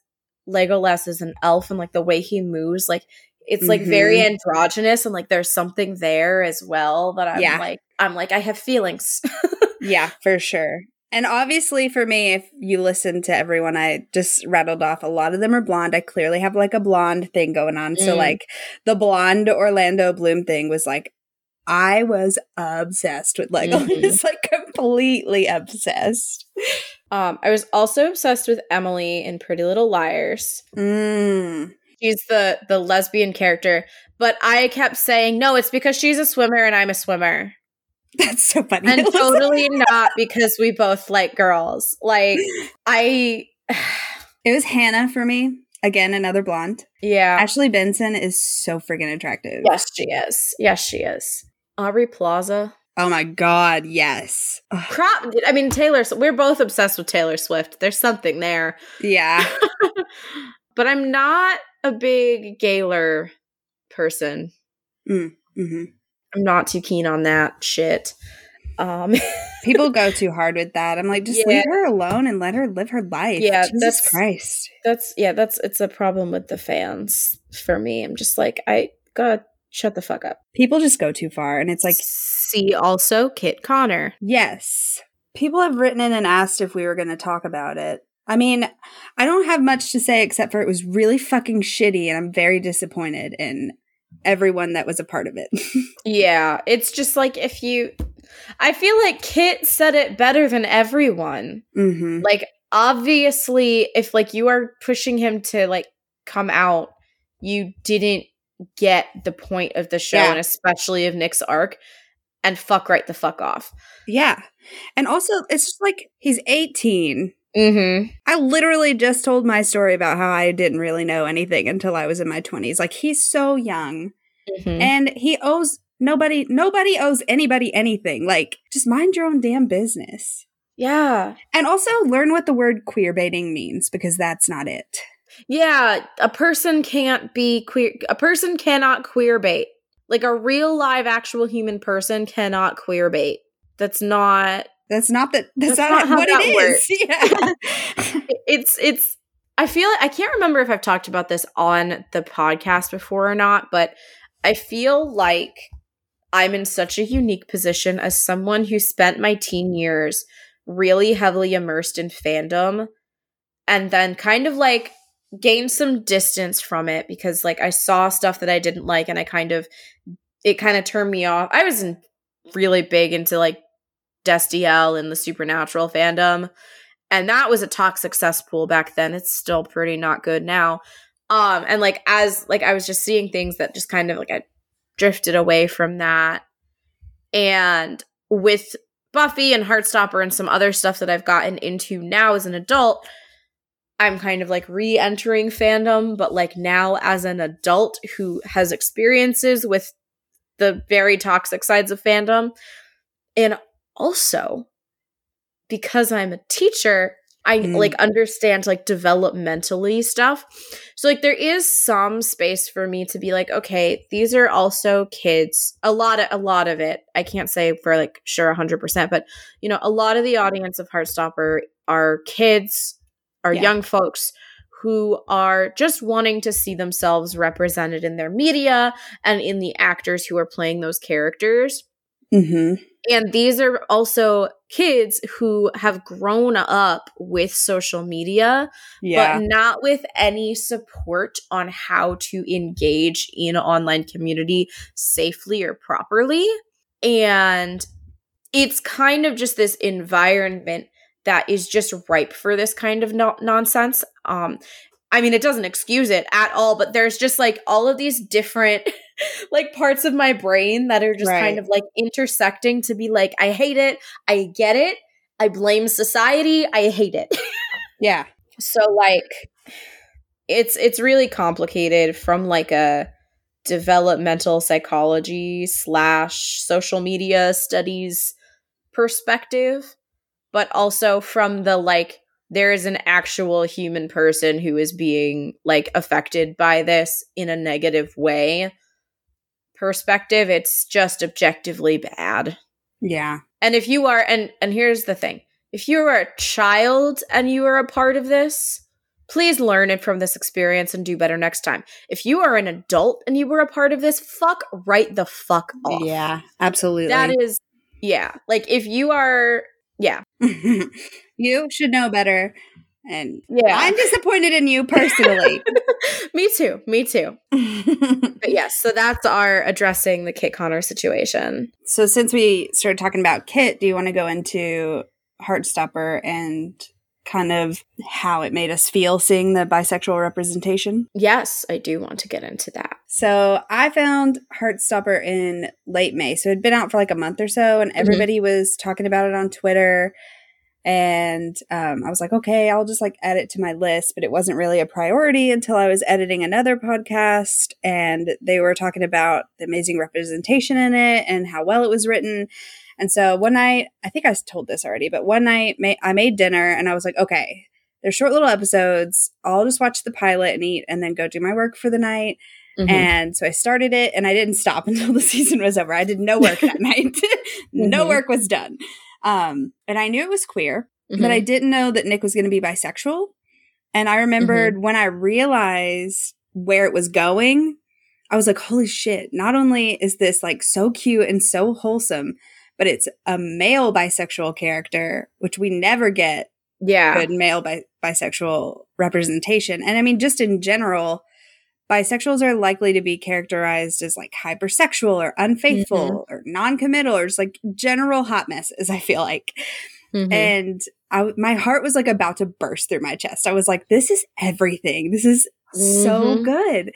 Legolas is an elf, and like the way he moves, like it's like very androgynous, and like there's something there as well that I'm Yeah. like, I'm like, I have feelings. [LAUGHS] yeah, for sure. And obviously, for me, if you listen to everyone I just rattled off, a lot of them are blonde. I clearly have like a blonde thing going on. So, Mm. like, the blonde Orlando Bloom thing was like, I was obsessed with Legolas, [LAUGHS] Mhm. like, completely obsessed. um, I was also obsessed with Emily in Pretty Little Liars. Mm. she's the the lesbian character but i kept saying no it's because she's a swimmer and i'm a swimmer [LAUGHS] That's so funny. and [LAUGHS] totally not because we both like girls like [SIGHS] i it was Hannah for me. Again, another blonde. yeah Ashley Benson is so freaking attractive. yes she is yes she is aubrey plaza Oh my god, yes. Crop i mean taylor we're both obsessed with taylor swift there's something there yeah. [LAUGHS] but i'm not a big gaylor person hmm i'm not too keen on that shit um [LAUGHS] People go too hard with that. I'm like, just Yeah. leave her alone and let her live her life. Yeah, Jesus that's- Christ. That's yeah, that's it's a problem with the fans for me. I'm just like, I gotta shut the fuck up. People just go too far, and it's like, see also Kit Connor. yes, People have written in and asked if we were going to talk about it. I mean, I don't have much to say except for it was really fucking shitty and I'm very disappointed in everyone that was a part of it. [LAUGHS] yeah, it's just like if you I feel like Kit said it better than everyone. mm-hmm. Like obviously if like you are pushing him to like come out, you didn't get the point of the show Yeah. and especially of Nick's arc and fuck right the fuck off. Yeah. And also, it's just like he's 18. Mhm. I literally just told my story about how I didn't really know anything until I was in my 20s. Like, he's so young Mhm. and he owes nobody, nobody owes anybody anything. Like, just mind your own damn business. yeah. And also learn what the word queer baiting means because that's not it. Yeah, a person can't be queer. A person cannot queer bait. Like a real live actual human person cannot queer bait. That's not That's not the, that's, That's not, not how what that it works. is. [LAUGHS] Yeah. [LAUGHS] it's it's I feel I can't remember if I've talked about this on the podcast before or not, but I feel like I'm in such a unique position as someone who spent my teen years really heavily immersed in fandom and then kind of like gained some distance from it because like I saw stuff that I didn't like and I kind of it kind of turned me off. I was in really big into like Destiel in the supernatural fandom. And that was a toxic cesspool back then. It's still pretty not good now. Um and like as like i was just seeing things that just kind of like i drifted away from that. And with buffy and heartstopper and some other stuff that i've gotten into now as an adult i'm kind of like re-entering fandom. But like now as an adult who has experiences with the very toxic sides of fandom and also because I'm a teacher, I Mm. like understand like developmentally stuff. So like there is some space for me to be like, okay, these are also kids. A lot of a lot of it. I can't say for like sure 100%, but you know, a lot of the audience of Heartstopper are kids, are Yeah. young folks who are just wanting to see themselves represented in their media and in the actors who are playing those characters. Mm-hmm. And these are also kids who have grown up with social media, Yeah. but not with any support on how to engage in online community safely or properly. And it's kind of just this environment that is just ripe for this kind of no- nonsense. Um, I mean, it doesn't excuse it at all, but there's just like all of these different [LAUGHS] [LAUGHS] like parts of my brain that are just Right. kind of like intersecting to be like, I hate it, I get it, I blame society, I hate it. [LAUGHS] yeah. so like it's it's really complicated from like a developmental psychology slash social media studies perspective but also from the like there is an actual human person who is being like affected by this in a negative way perspective it's just objectively bad Yeah. and if you are and and here's the thing. If you are a child and you are a part of this, please learn it from this experience and do better next time. If you are an adult and you were a part of this, fuck right the fuck off. Yeah. Absolutely. That is yeah. Like if you are yeah. [LAUGHS] you should know better. And Yeah. I'm disappointed in you personally. [LAUGHS] me too. Me too. [LAUGHS] But yes, so that's our addressing the Kit Connor situation. so, since we started talking about Kit, do you want to go into Heartstopper and kind of how it made us feel seeing the bisexual representation? Yes, I do want to get into that. So, I found Heartstopper in late May. So, it had been out for like a month or so, and mm-hmm. everybody was talking about it on Twitter. And um, I was like, okay, I'll just like add it to my list. But it wasn't really a priority until I was editing another podcast and they were talking about the amazing representation in it and how well it was written. And so one night, I think I told this already, but one night ma- I made dinner and I was like, okay, they're short little episodes. I'll just watch the pilot and eat and then go do my work for the night. Mhm. And so I started it and I didn't stop [LAUGHS] until the season was over. I did no work that [LAUGHS] night. [LAUGHS] no Mhm. work was done. Um, and I knew it was queer, Mhm. but I didn't know that Nick was going to be bisexual. And I remembered when I realized where it was going, I was like, holy shit, not only is this like so cute and so wholesome, but it's a male bisexual character, which we never get Yeah. good male bi- bisexual representation. And I mean, just in general, bisexuals are likely to be characterized as like hypersexual or unfaithful or non-committal or just like general hot messes. I feel like, Mhm. and I, my heart was like about to burst through my chest. I was like, this is everything. This is so Mhm. good.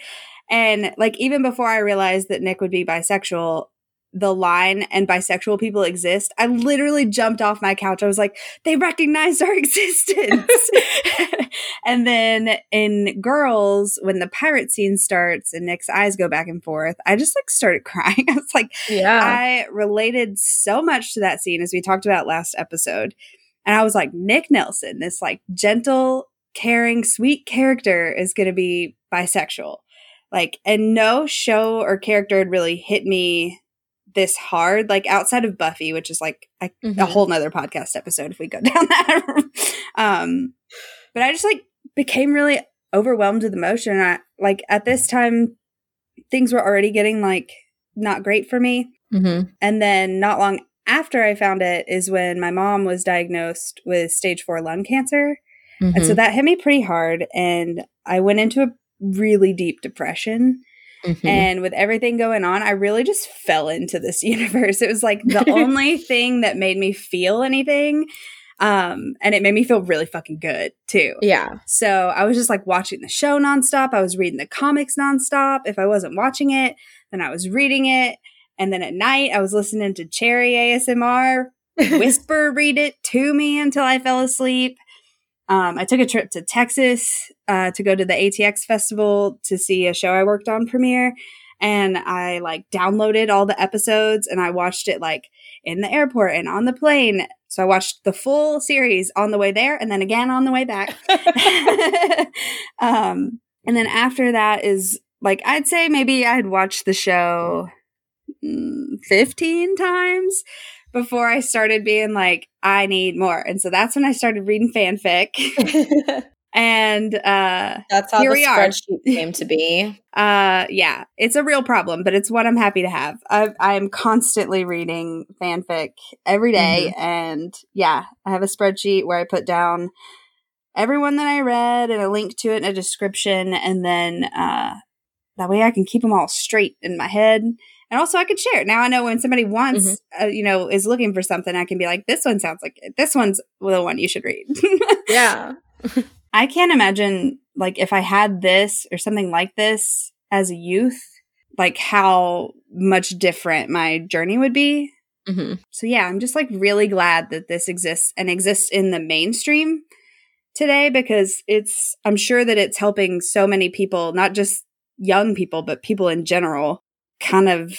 And like even before I realized that Nick would be bisexual, the line and bisexual people exist, I literally jumped off my couch. I was like, they recognized our [LAUGHS] existence. [LAUGHS] and then in Girls, when the pirate scene starts and Nick's eyes go back and forth, I just like started [LAUGHS] crying. I was like, yeah. I related so much to that scene as we talked about last episode. And I was like, Nick Nelson, this like gentle, caring, sweet character is going to be bisexual. Like, and no show or character had really hit me this hard, like outside of Buffy, which is like a, a Mhm. whole nother podcast episode if we go [LAUGHS] down that. um, but I just like became really overwhelmed with emotion. I like at this time, things were already getting like not great for me. Mhm. And then not long after I found it is when my mom was diagnosed with stage four lung cancer. And so Mhm. that hit me pretty hard. And I went into a really deep depression. Mhm. And with everything going on, I really just fell into this [LAUGHS] universe. It was like the [LAUGHS] only thing that made me feel anything. Um, and it made me feel really fucking good too. yeah. So I was just like watching the show nonstop. I was reading the comics nonstop. If I wasn't watching it, then I was reading it. And then at night, I was listening to Cherry ASMR [LAUGHS] whisper read it to me until I fell asleep. Um, I took a trip to Texas uh, to go to the ATX festival to see a show I worked on premiere. And I like downloaded all the episodes and I watched it like in the airport and on the plane. So I watched the full series on the way there and then again on the way back. [LAUGHS] [LAUGHS] um, and then after that is like, I'd say maybe I'd watched the show mm, 15 times before I started being like, I need more. And so that's when I started reading fanfic. [LAUGHS] and uh That's how Here the spreadsheet came to be. [LAUGHS] uh yeah, it's a real problem, but it's what I'm happy to have. I I'm constantly reading fanfic every day, and yeah, I have a spreadsheet where I put down everyone that I read and a link to it and a description and then uh that way I can keep them all straight in my head. And also I can share it. Now I know when somebody wants, uh, you know, is looking for something, I can be like, this one sounds like it. This one's the one you should read. [LAUGHS] Yeah. [LAUGHS] I can't imagine like if I had this or something like this as a youth, like how much different my journey would be. hmm So yeah, I'm just like really glad that this exists and exists in the mainstream today because it's I'm sure that it's helping so many people, not just young people, but people in general kind of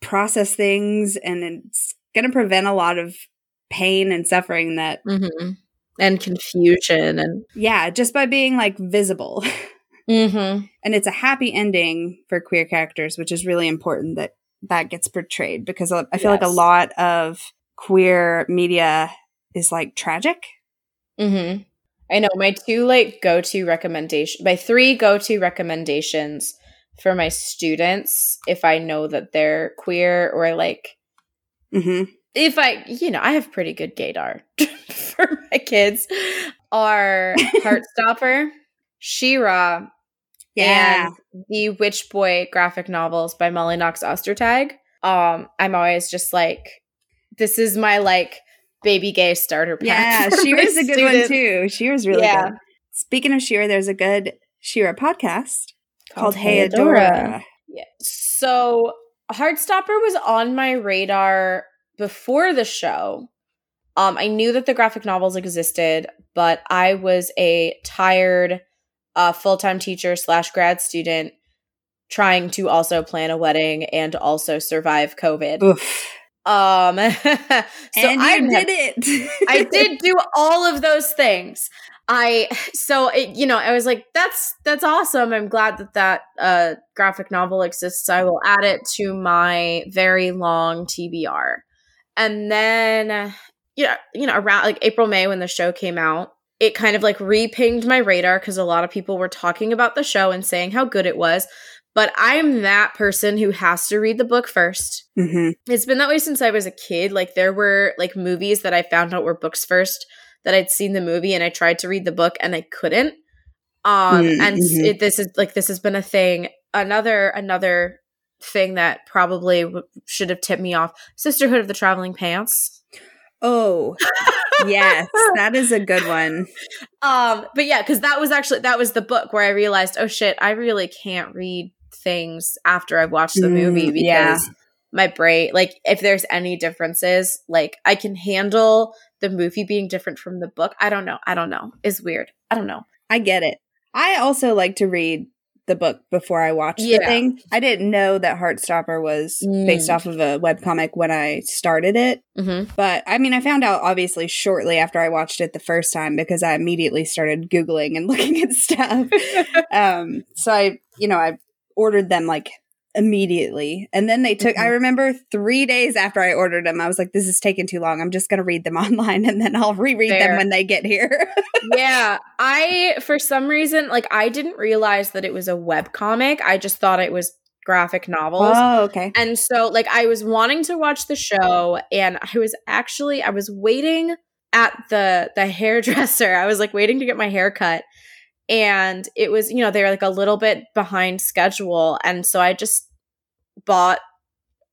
process things and it's going to prevent a lot of pain and suffering that hmm And confusion and. yeah, just by being like visible. [LAUGHS] hmm and it's a happy ending for queer characters which is really important that that gets portrayed because i feel like a lot of queer media is like tragic mm-hmm. I know my two like go to recommendation, my three go to recommendations for my students if I know that they're queer or like hmm if I, you know, I have pretty good gaydar [LAUGHS] for my kids are [LAUGHS] Heartstopper, She-Ra, yeah and the Witch Boy graphic novels by Molly Knox Ostertag. Um, I'm always just like, this is my like baby gay starter pack. yeah [LAUGHS] for she my was a good one too she was really Yeah. good speaking of She-Ra, there's a good She-Ra podcast called hey adora Yeah. So Heartstopper was on my radar before the show. Um, I knew that the graphic novels existed, but I was a tired uh, full time teacher slash grad student trying to also plan a wedding and also survive COVID. Oof. Um, [LAUGHS] so and I you had- did it I [LAUGHS] did do all of those things. I so it, you know I was like that's that's awesome. I'm glad that that uh, graphic novel exists. I will add it to my very long TBR. And then you know you know around like April May when the show came out, it kind of like repinged my radar because a lot of people were talking about the show and saying how good it was. but I'm that person who has to read the book 1st hmm It's been that way since I was a kid. Like there were like movies that I found out were books first that I'd seen the movie and I tried to read the book and I couldn't. Um Mm, and mhm. it, this is like this has been a thing. Another another thing that probably w- should have tipped me off. Sisterhood of the Traveling Pants. Oh, yes, [LAUGHS] that is a good one. Um but yeah, cuz that was actually that was the book where I realized, "Oh shit, I really can't read things after I've watched the movie Mm, because yeah. my brain like if there's any differences like i can handle the movie being different from the book i don't know i don't know it's weird i don't know I get it. I also like to read the book before I watch the thing. I didn't know that Heartstopper was based Mm. off of a webcomic when I started it. mm-hmm. But I mean, I found out obviously shortly after I watched it the first time because I immediately started Googling and [LAUGHS] looking at stuff. [LAUGHS] um, so I, you know, I ordered them like immediately. And then they took, I Mhm. remember three days after I ordered them, I was like, this is taking too long. I'm just going to read them [LAUGHS] online and then I'll reread them when they get here. [LAUGHS] yeah i for some reason like i didn't realize that it was a web comic i just thought it was graphic novels oh, okay. And so like I was wanting to watch the show and I was actually I was waiting at the the hairdresser. I was like waiting to get my hair cut. And it was, you know, they were like a little bit behind schedule. And so I just bought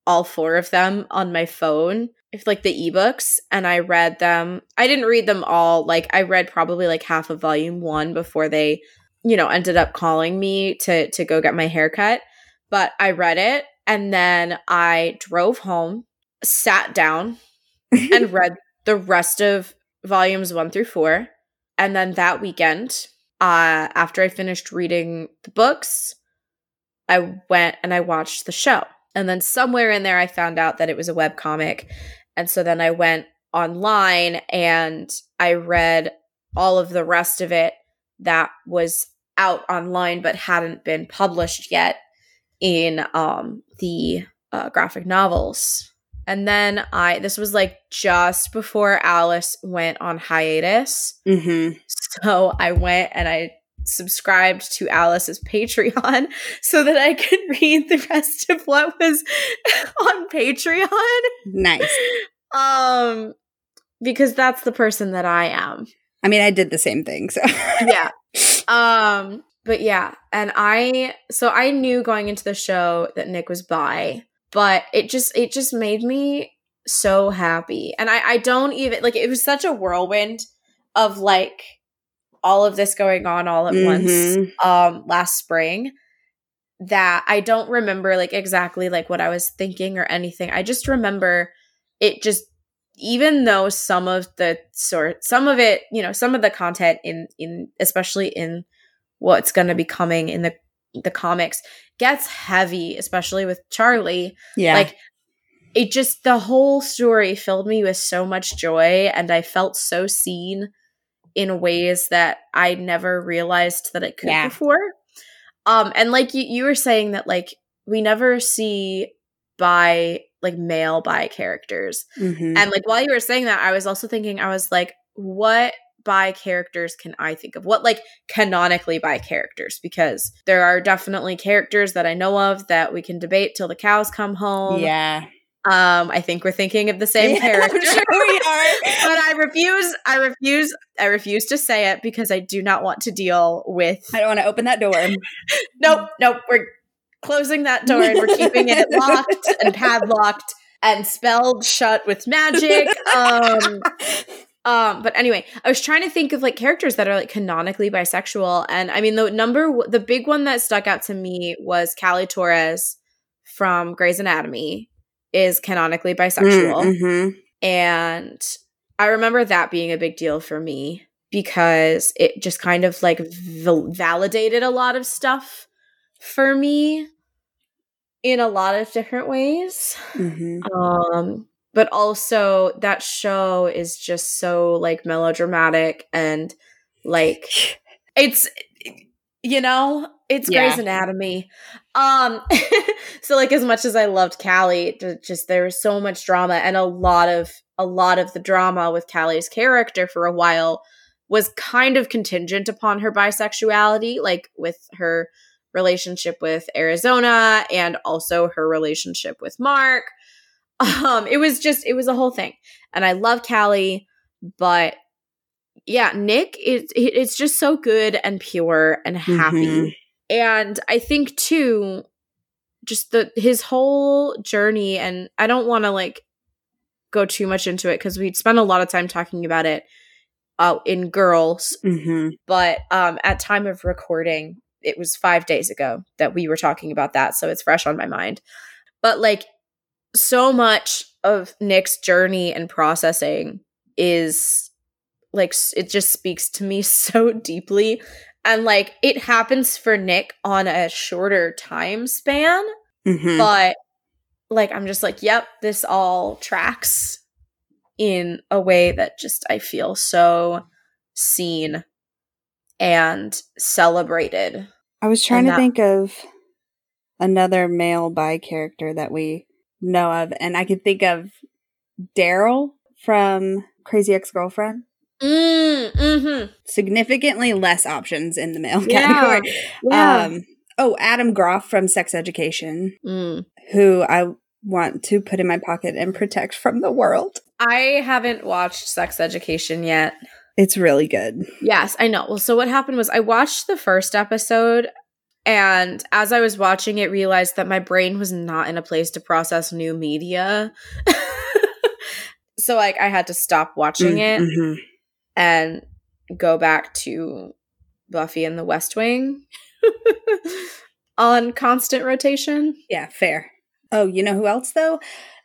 all four of them on my phone, if like the ebooks, and I read them. I didn't read them all. Like I read probably like half of volume one before they, you know, ended up calling me to to go get my hair cut but I read it and then I drove home, sat down, and [LAUGHS] read the rest of volumes one through four. And then that weekend, uh, after I finished reading the books, I went and I watched the show. And then somewhere in there, I found out that it was a web comic. And so then I went online and I read all of the rest of it that was out online but hadn't been published yet in um the uh, graphic novels. And then I this was like just before Alice went on hiatus. mm-hmm. So I went and I subscribed to Alice's Patreon [LAUGHS] so that I could [LAUGHS] read the rest of what was [LAUGHS] on Patreon. Nice. Um because that's the person that I am. I mean, I did the same thing. So yeah. Um, but yeah, and I so I knew going into the show that Nick was bi, but it just it just made me so happy. And I I don't even like it was such a whirlwind of like all of this going on all at once Mhm. um last spring that I don't remember like exactly like what I was thinking or anything. I just remember it just even though some of the sort some of it, you know, some of the content in in especially in what's going to be coming in the the comics gets heavy, especially with Charlie. yeah. Like it just the whole story filled me with so much joy and I felt so seen in ways that I never realized that it could Yeah. before. Um and like you you were saying that like we never see bi like male bi characters. Mhm. And like while you were saying that, I was also thinking, I was like, what bi characters can I think of? What like canonically bi characters? Because there are definitely characters that I know of that we can debate till the cows come home. yeah. Um, I think we're thinking of the same Yeah, [LAUGHS] character. I'm sure we are. [LAUGHS] but I refuse, I refuse, I refuse to say it because I do not want to deal with I don't want to open that door. [LAUGHS] nope, nope. We're closing that door and we're keeping it locked and padlocked and spelled shut with magic. Um, um, but anyway, I was trying to think of like characters that are like canonically bisexual, and I mean the number, w- the big one that stuck out to me was Callie Torres from Grey's Anatomy is canonically bisexual, Mhm. and I remember that being a big deal for me because it just kind of like val- validated a lot of stuff for me in a lot of different ways. Mhm. Um, but also that show is just so like melodramatic and like [LAUGHS] it's you know it's Yeah. Grey's Anatomy. Um, [LAUGHS] so like as much as I loved Callie, just there was so much drama and a lot of a lot of the drama with Callie's character for a while was kind of contingent upon her bisexuality, like with her relationship with Arizona and also her relationship with Mark. [LAUGHS] Um, it was just it was a whole thing. And I love Callie, but yeah, Nick it, it's just so good and pure and happy. Mm-hmm. And I think too just the his whole journey and I don't want to like go too much into it cuz we'd spent a lot of time talking about it uh, in girls. Mm-hmm. But um at time of recording, it was 5 days ago that we were talking about that, so it's fresh on my mind. But like so much of Nick's journey and processing is like it just speaks to me [LAUGHS] so deeply and like it happens for Nick on a shorter time span mm-hmm. but like I'm just like yep this all tracks in a way that just I feel so seen and celebrated I was trying to that- think of another male bi character that we know of and I could think of Darryl from Crazy Ex Girlfriend. Mm, mm-hmm. Significantly less options in the male yeah. category. [LAUGHS] Yeah. Um, oh, Adam Groff from Sex Education, mm. who I want to put in my pocket and protect from the world. I haven't watched Sex Education yet. It's really good. Yes, I know. Well, so what happened was I watched the first episode and as I was watching it realized that my brain was not in a place to process new media. [LAUGHS] so like I had to stop watching mm, it. And go back to Buffy and the West Wing [LAUGHS] on constant rotation. Yeah, fair. Oh, you know who else though?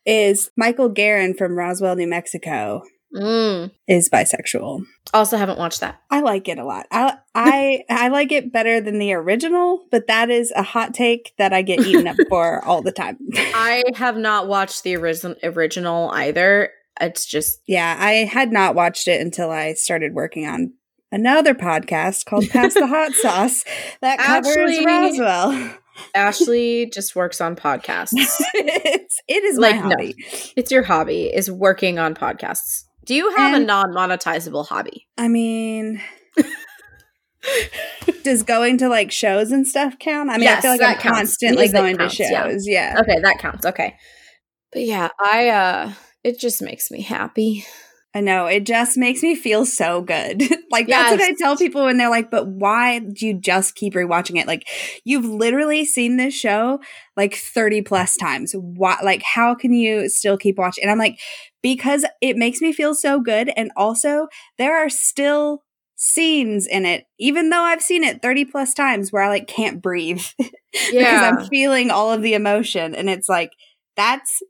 Is Michael Guerin from Roswell, New Mexico. Mm. Is bisexual. Also haven't watched that. I like it a lot. I I I like it better than the original, but that is a hot take that I get eaten up [LAUGHS] for all the time. I have not watched the original original either, it's just yeah i had not watched it until i started working on another podcast called pass the hot [LAUGHS] sauce that covers roswell ashley [LAUGHS] just works on podcasts it's, it is like, my hobby no, it's your hobby is working on podcasts do you have and, a non-monetizable hobby i mean does going to like shows and stuff count? I mean, yes, I feel like I'm counts. constantly going counts, to shows. Yeah. yeah. Okay, that counts. Okay. But yeah, I uh it just makes me happy. I know. It just makes me feel so good. [LAUGHS] like, yes. that's what I tell people when they're like, but why do you just keep rewatching it? Like, you've literally seen this show like 30 plus times. Why, like, how can you still keep watching? And I'm like, because it makes me feel so good. And also, there are still scenes in it, even though I've seen it 30 plus times where I like can't breathe yeah. [LAUGHS] because I'm feeling all of the emotion. And it's like, that's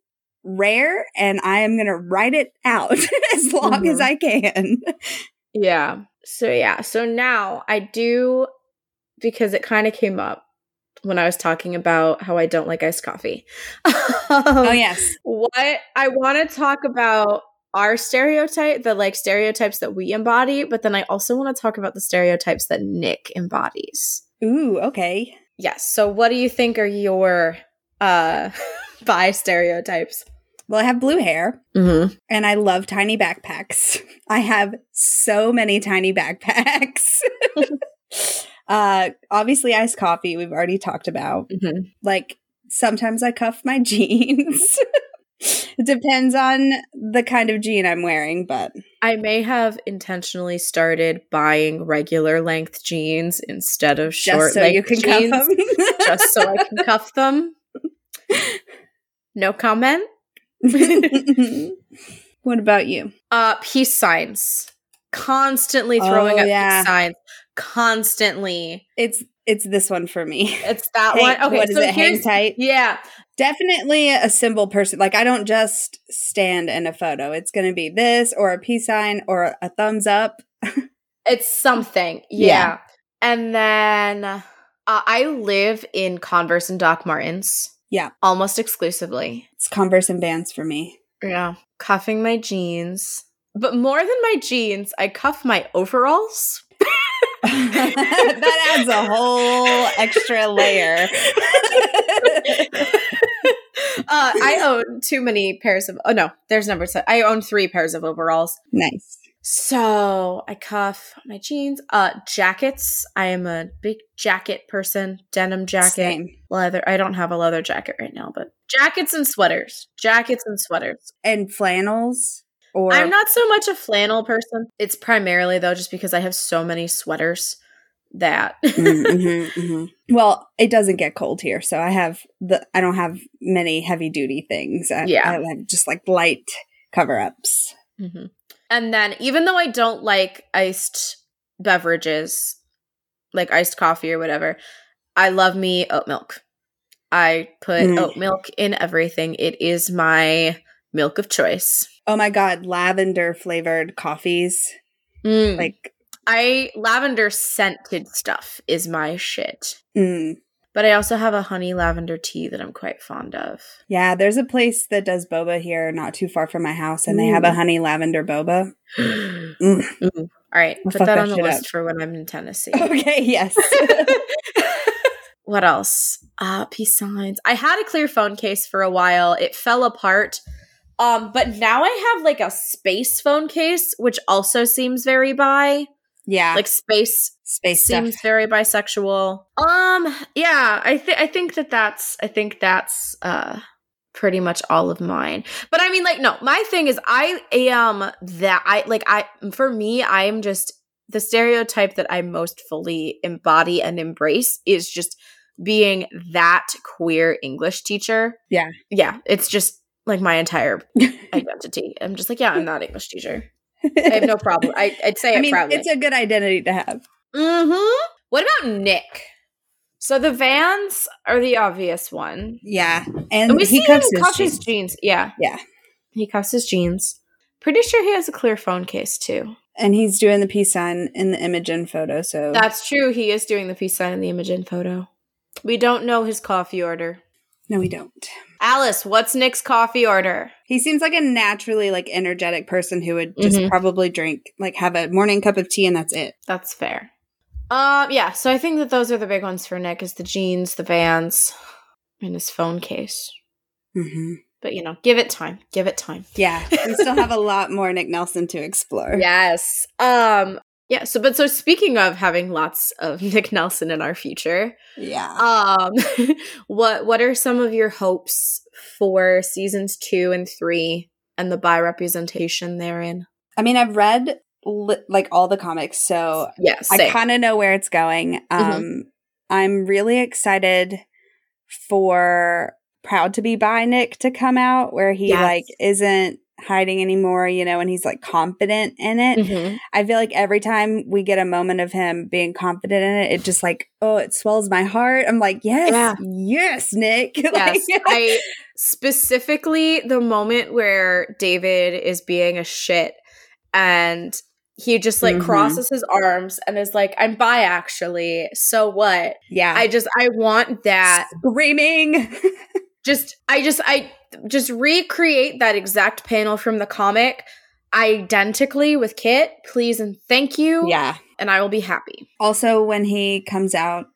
rare and I am going to write it out [LAUGHS] as long mm-hmm. as I can. yeah. So, yeah. So now I do, because it kind of came up when I was talking about how I don't like iced coffee. [LAUGHS] oh, yes. What I want to talk about our stereotype, the like stereotypes that we embody, but then I also want to talk about the stereotypes that Nick embodies. Ooh, okay. Yes. So what do you think are your uh [LAUGHS] bi stereotypes? Well, I have blue hair mm-hmm. and I love tiny backpacks. [LAUGHS] I have so many tiny backpacks. [LAUGHS] uh, obviously, iced coffee, we've already talked about. Mm-hmm. Like, sometimes I cuff my [LAUGHS] jeans. it depends on the kind of jean I'm wearing, but I may have intentionally started buying regular length jeans instead of short so you can jeans, cuff them. just so I can cuff them. No comment. [LAUGHS] what about you? Uh peace signs. Constantly throwing oh, up yeah. peace signs. Constantly. It's it's this one for me. It's that one. Okay, what is so it? Hang tight. Yeah, definitely a symbol person. Like I don't just stand in a photo. It's going to be this or a peace sign or a thumbs up. [LAUGHS] it's something. Yeah. yeah. And then uh, I live in Converse and Doc Martens. Yeah. Almost exclusively. It's Converse and Vans for me. Yeah. Cuffing my jeans. But more than my jeans, I cuff my overalls. that adds a whole extra layer. [LAUGHS] uh, I own too many pairs of. Oh no, there's number. seven. I own three pairs of overalls. Nice. So I cuff my jeans. Uh jackets. I am a big jacket person. Denim jacket. Same. Leather. I don't have a leather jacket right now, but jackets and sweaters. Jackets and sweaters. And flannels or I'm not so much a flannel person. It's primarily though just because I have so many sweaters that [LAUGHS] Mm, mhm, mhm. Well, it doesn't get cold here, so I have the I don't have many heavy duty things. I, Yeah. I have just like light cover ups. Mhm. And then, even though I don't like iced beverages, like iced coffee or whatever, I love me oat milk. I put Mm. oat milk in everything. It is my milk of choice. Oh my god, lavender flavored coffees. Mm. Like I lavender scented stuff is my shit. mm, But I also have a honey lavender tea that I'm quite fond of. yeah, there's a place that does boba here not too far from my house and they have a honey lavender boba. [GASPS] Mm. All right, I'll put that that on the list up. for when I'm in Tennessee. [LAUGHS] Okay, yes. [LAUGHS] what else? Uh peace signs. I had a clear phone case for a while. It fell apart. Um, but now I have like a space phone case, which also seems very bi. Yeah. Like space space seems stuff. very bisexual. Um, yeah, I think I think that that's I think that's uh pretty much all of mine. But I mean like no, my thing is I am that I like I for me I am just the stereotype that I most fully embody and embrace is just being that queer English teacher. Yeah. Yeah, it's just like my entire [LAUGHS] identity. I'm just like, yeah, I'm that English teacher. I have no problem. I, I'd say [LAUGHS] I mean, proudly. it's a good identity to have. Mm-hmm. What about Nick? So the Vans are the obvious one. Yeah. And, And we see he him cuffs his cuff his jeans. jeans. Yeah. Yeah. He cuffs his jeans. Pretty sure he has a clear phone case too. And he's doing the peace sign in the Imogen photo, so That's true. He is doing the peace sign in the Imogen photo. We don't know his coffee order. no, we don't. Alice, what's Nick's coffee order? He seems like a naturally like energetic person who would just Mhm. probably drink like have a morning cup of tea and that's it. That's fair. Um, yeah, so I think that those are the big ones for Nick is the jeans, the Vans, and his phone case. hmm But you know, give it time. Give it time. Yeah, we still have a lot more Nick Nelson to explore. [LAUGHS] Yes. Um yeah, so but so speaking of having lots of [LAUGHS] Nick Nelson in our future, yeah. um [LAUGHS] what what are some of your hopes for seasons 2 and 3 and the bi representation therein? I mean, I've read li- like all the comics, so Yes. I kind of know where it's going. Um, I'm really excited for Proud to Be bi Nick to come out, where he Yes. like isn't hiding anymore, you know, and he's like confident in it. Mm-hmm. I feel like every time we get a moment of him being confident in it, it just like, oh, it swells my heart. I'm like, yes, Yeah. yes, Nick. [LAUGHS] Yes, Like- [LAUGHS] I specifically the moment where David is being a shit and he just like Mhm. crosses his arms and is like, I'm bi actually. So what? yeah. I just I want that. screaming. [LAUGHS] Just I just I just recreate that exact panel from the comic identically with Kit, please and thank you. yeah. And I will be happy. Also, when he comes out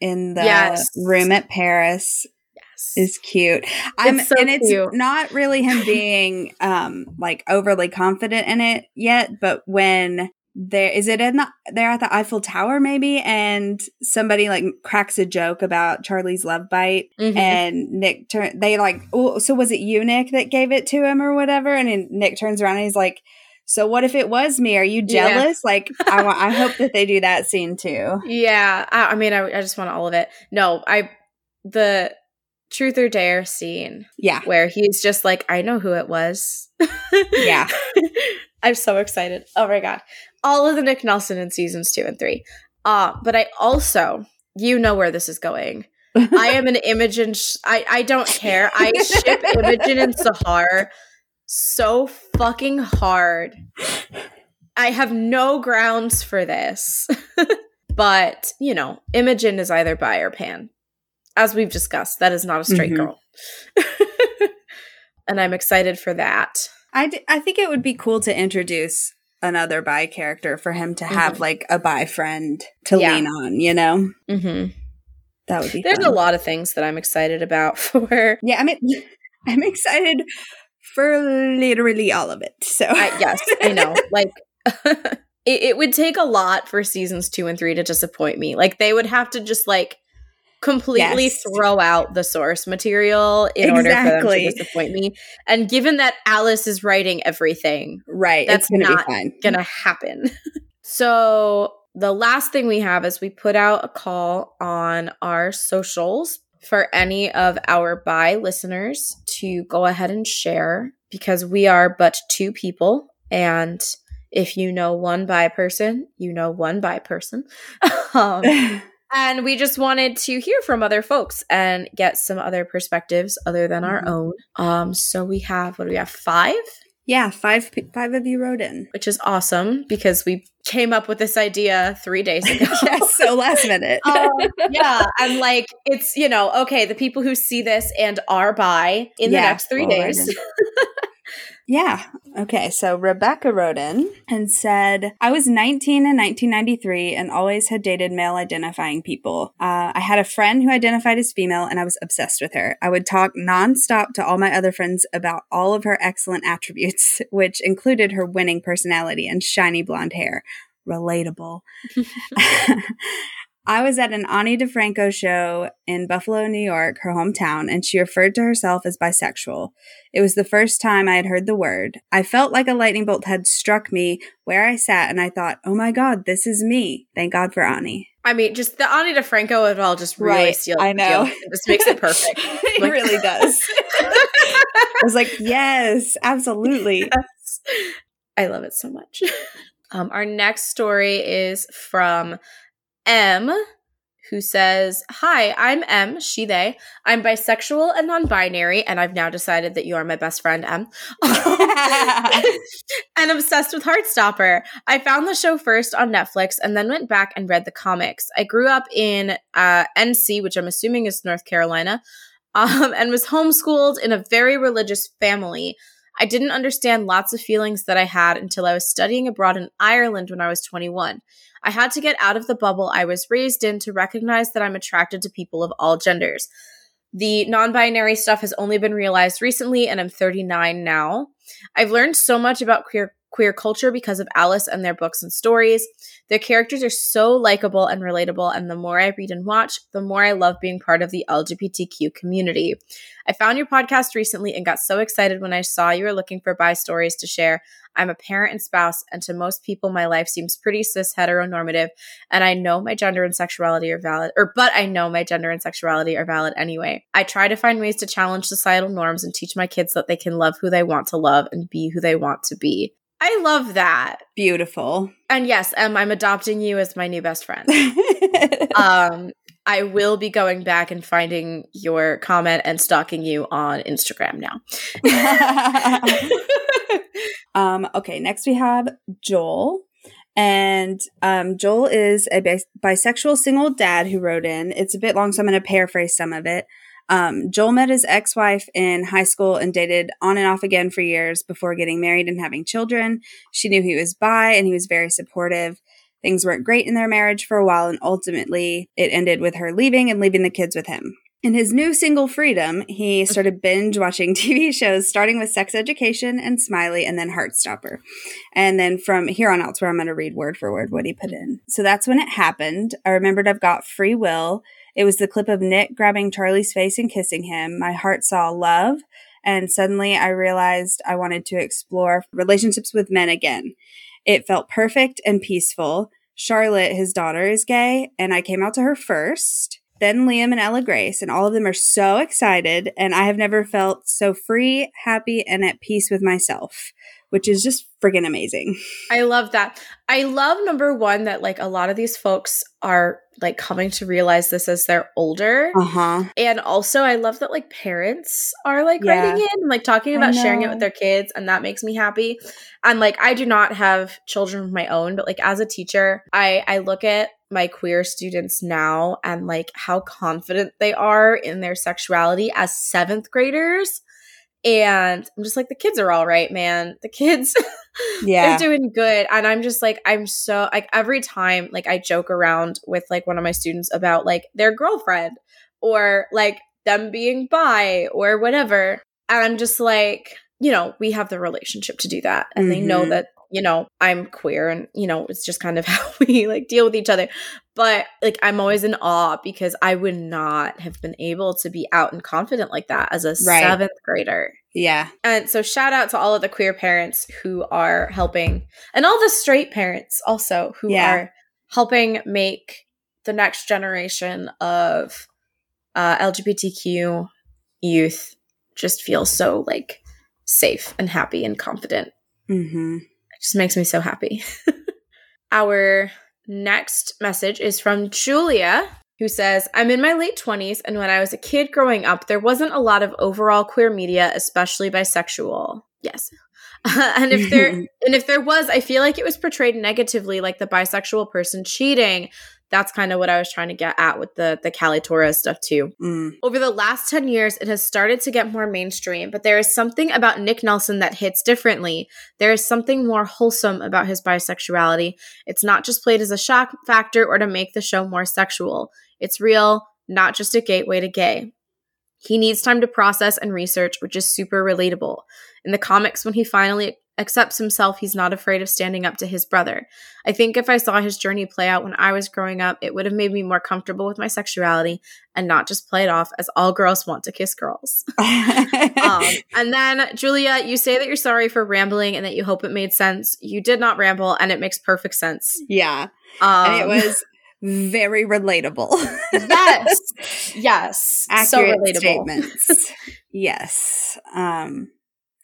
in the Yes. room at Paris, Yes. is cute. I'm so and it's cute. not really him [LAUGHS] being um like overly confident in it yet, but when there is it in the they're at the Eiffel Tower maybe and somebody like cracks a joke about Charlie's love bite Mhm. and Nick turn they like oh so was it you Nick that gave it to him or whatever and then Nick turns around and he's like so what if it was me are you Yeah. jealous like I want I hope that they do that scene too [LAUGHS] Yeah, I, I mean, I, I just want all of it. No, I the truth or dare scene yeah where he's just like, I know who it was. [LAUGHS] Yeah. I'm so excited. Oh my god, all of the Nick Nelson in seasons two and three. Uh, but I also, you know where this is going. I am an Imogen. Sh- I I don't care. I ship Imogen and Sahar so fucking hard. I have no grounds for this. [LAUGHS] but, you know, Imogen is either bi or pan. As we've discussed, that is not a straight Mhm. girl. [LAUGHS] and I'm excited for that. I, d- I think it would be cool to introduce another bi character for him to have Mhm. like a bi friend to Yeah. lean on, you know? Mm-hmm. That would be There's fun. a lot of things that I'm excited about [LAUGHS] for. Yeah, I mean [LAUGHS] I'm excited for literally all of it. So I, yes, I know. [LAUGHS] Like it, it would take a lot for seasons two and three to disappoint me. Like they would have to just like completely Yes. throw out the source material in order for them to disappoint me. And given that Alice is writing everything, Right. That's it's gonna not be fine. gonna happen. [LAUGHS] so the last thing we have is we put out a call on our socials for any of our bi listeners to go ahead and share because we are but two people and if you know one bi person, you know one bi person. [LAUGHS] um, [LAUGHS] and we just wanted to hear from other folks and get some other perspectives other than our Mhm. own. Um, so we have what do we have? Five? yeah, five five of you wrote in. which is awesome because we came up with this idea three days ago. [LAUGHS] yes, so last minute. Um, [LAUGHS] yeah, and like it's you know okay, the people who see this and are by in the next three days. [LAUGHS] Yeah. Okay. So Rebecca wrote in and said, I was 19 in 1993 and always had dated male identifying people. Uh, I had a friend who identified as female and I was obsessed with her. I would talk nonstop to all my other friends about all of her excellent attributes, [LAUGHS] which included her winning personality and shiny blonde hair. Relatable. [LAUGHS] [LAUGHS] I was at an Ani DiFranco show in Buffalo, New York, her hometown, and she referred to herself as bisexual. It was the first time I had heard the word. I felt like a lightning bolt had struck me where I sat, and I thought, oh my God, this is me. Thank God for Ani. I mean, just the Ani DiFranco of it all just really Right, seals I know. deal. It just makes it [LAUGHS] perfect. it Like- really [LAUGHS] does. I was like, yes, absolutely. Yes. I love it so much. [LAUGHS] Um, our next story is from M, who says, Hi, I'm M, she, they. I'm bisexual and non binary, and I've now decided that you are my best friend, M. [LAUGHS] and obsessed with Heartstopper. I found the show first on Netflix and then went back and read the comics. I grew up in uh, NC, which I'm assuming is North Carolina, um, and was homeschooled in a very religious family. I didn't understand lots of feelings that I had until I was studying abroad in Ireland when I was 21. I had to get out of the bubble I was raised in to recognize that I'm attracted to people of all genders. The non binary stuff has only been realized recently, and I'm 39 now. I've learned so much about queer queer culture because of Alice and their books and stories. Their characters are so likable and relatable, and the more I read and watch, the more I love being part of the LGBTQ community. I found your podcast recently and got so excited when I saw you were looking for bi stories to share. I'm a parent and spouse, and to most people, my life seems pretty cis heteronormative, and I know my gender and sexuality are valid, or but I know my gender and sexuality are valid anyway. I try to find ways to challenge societal norms and teach my kids that they can love who they want to love and be who they want to be. I love that. Beautiful. And yes, Em, I'm adopting you as my new best friend. [LAUGHS] um, I will be going back and finding your comment and stalking you on Instagram now. [LAUGHS] um, okay, next we have Joel. And um, Joel is a bis- bisexual single dad who wrote in. It's a bit long, so I'm going to paraphrase some of it. Um, Joel met his ex wife in high school and dated on and off again for years before getting married and having children. She knew he was bi and he was very supportive. Things weren't great in their marriage for a while, and ultimately it ended with her leaving and leaving the kids with him. In his new single freedom, he started binge watching [LAUGHS] TV shows, starting with Sex Education and Smiley, and then Heartstopper. And then from here on out, where I'm going to read word for word what he put in. So that's when it happened. I remembered I've got free will. It was the clip of Nick grabbing Charlie's face and kissing him. My heart saw love. And suddenly I realized I wanted to explore relationships with men again. It felt perfect and peaceful. Charlotte, his daughter, is gay, and I came out to her first. Then Liam and Ella Grace, and all of them are so excited, and I have never felt so free, happy, and at peace with myself, which is just friggin' amazing. I love that. I love number one that like a lot of these folks are like coming to realize this as they're older. Uh huh. And also, I love that like parents are like Yeah. writing in and like talking about sharing it with their kids, and that makes me happy. And like, I do not have children of my own, but like as a teacher, I I look at my queer students now and like how confident they are in their sexuality as seventh graders. And I'm just like, the kids are all right, man. The kids, [LAUGHS] Yeah. they're doing good. And I'm just like, I'm so like every time, like I joke around with like one of my students about like their girlfriend or like them being bi or whatever. And I'm just like, you know, we have the relationship to do that. And they know Mhm. that you know, I'm queer and, you know, it's just kind of [LAUGHS] how we like deal with each other. But like, I'm always in awe because I would not have been able to be out and confident like that as a Right. seventh grader. Yeah. And so, shout out to all of the queer parents who are helping, and all the straight parents also who Yeah. are helping make the next generation of uh, LGBTQ youth just feel so like safe and happy and confident. Mm-hmm. Just makes me so happy. [LAUGHS] Our next message is from Julia, who says, I'm in my late 20s, and when I was a kid growing up, there wasn't a lot of overall queer media, especially bisexual. Yes. [LAUGHS] and if there [LAUGHS] and if there was, I feel like it was portrayed negatively, like the bisexual person cheating. That's kind of what I was trying to get at with the the Callie Torres stuff too. Mm. Over the last 10 years, it has started to get more mainstream, but there is something about Nick Nelson that hits differently. There is something more wholesome about his bisexuality. It's not just played as a shock factor or to make the show more sexual. It's real, not just a gateway to gay. He needs time to process and research, which is super relatable. In the comics, when he finally accepts himself, he's not afraid of standing up to his brother. I think if I saw his journey play out when I was growing up, it would have made me more comfortable with my sexuality and not just play it off as all girls want to kiss girls. [LAUGHS] um, and then, Julia, you say that you're sorry for rambling and that you hope it made sense. You did not ramble, and it makes perfect sense. yeah. Um, and it was very relatable. yes, [LAUGHS] yes, so Accurate relatable. statements. yes. Um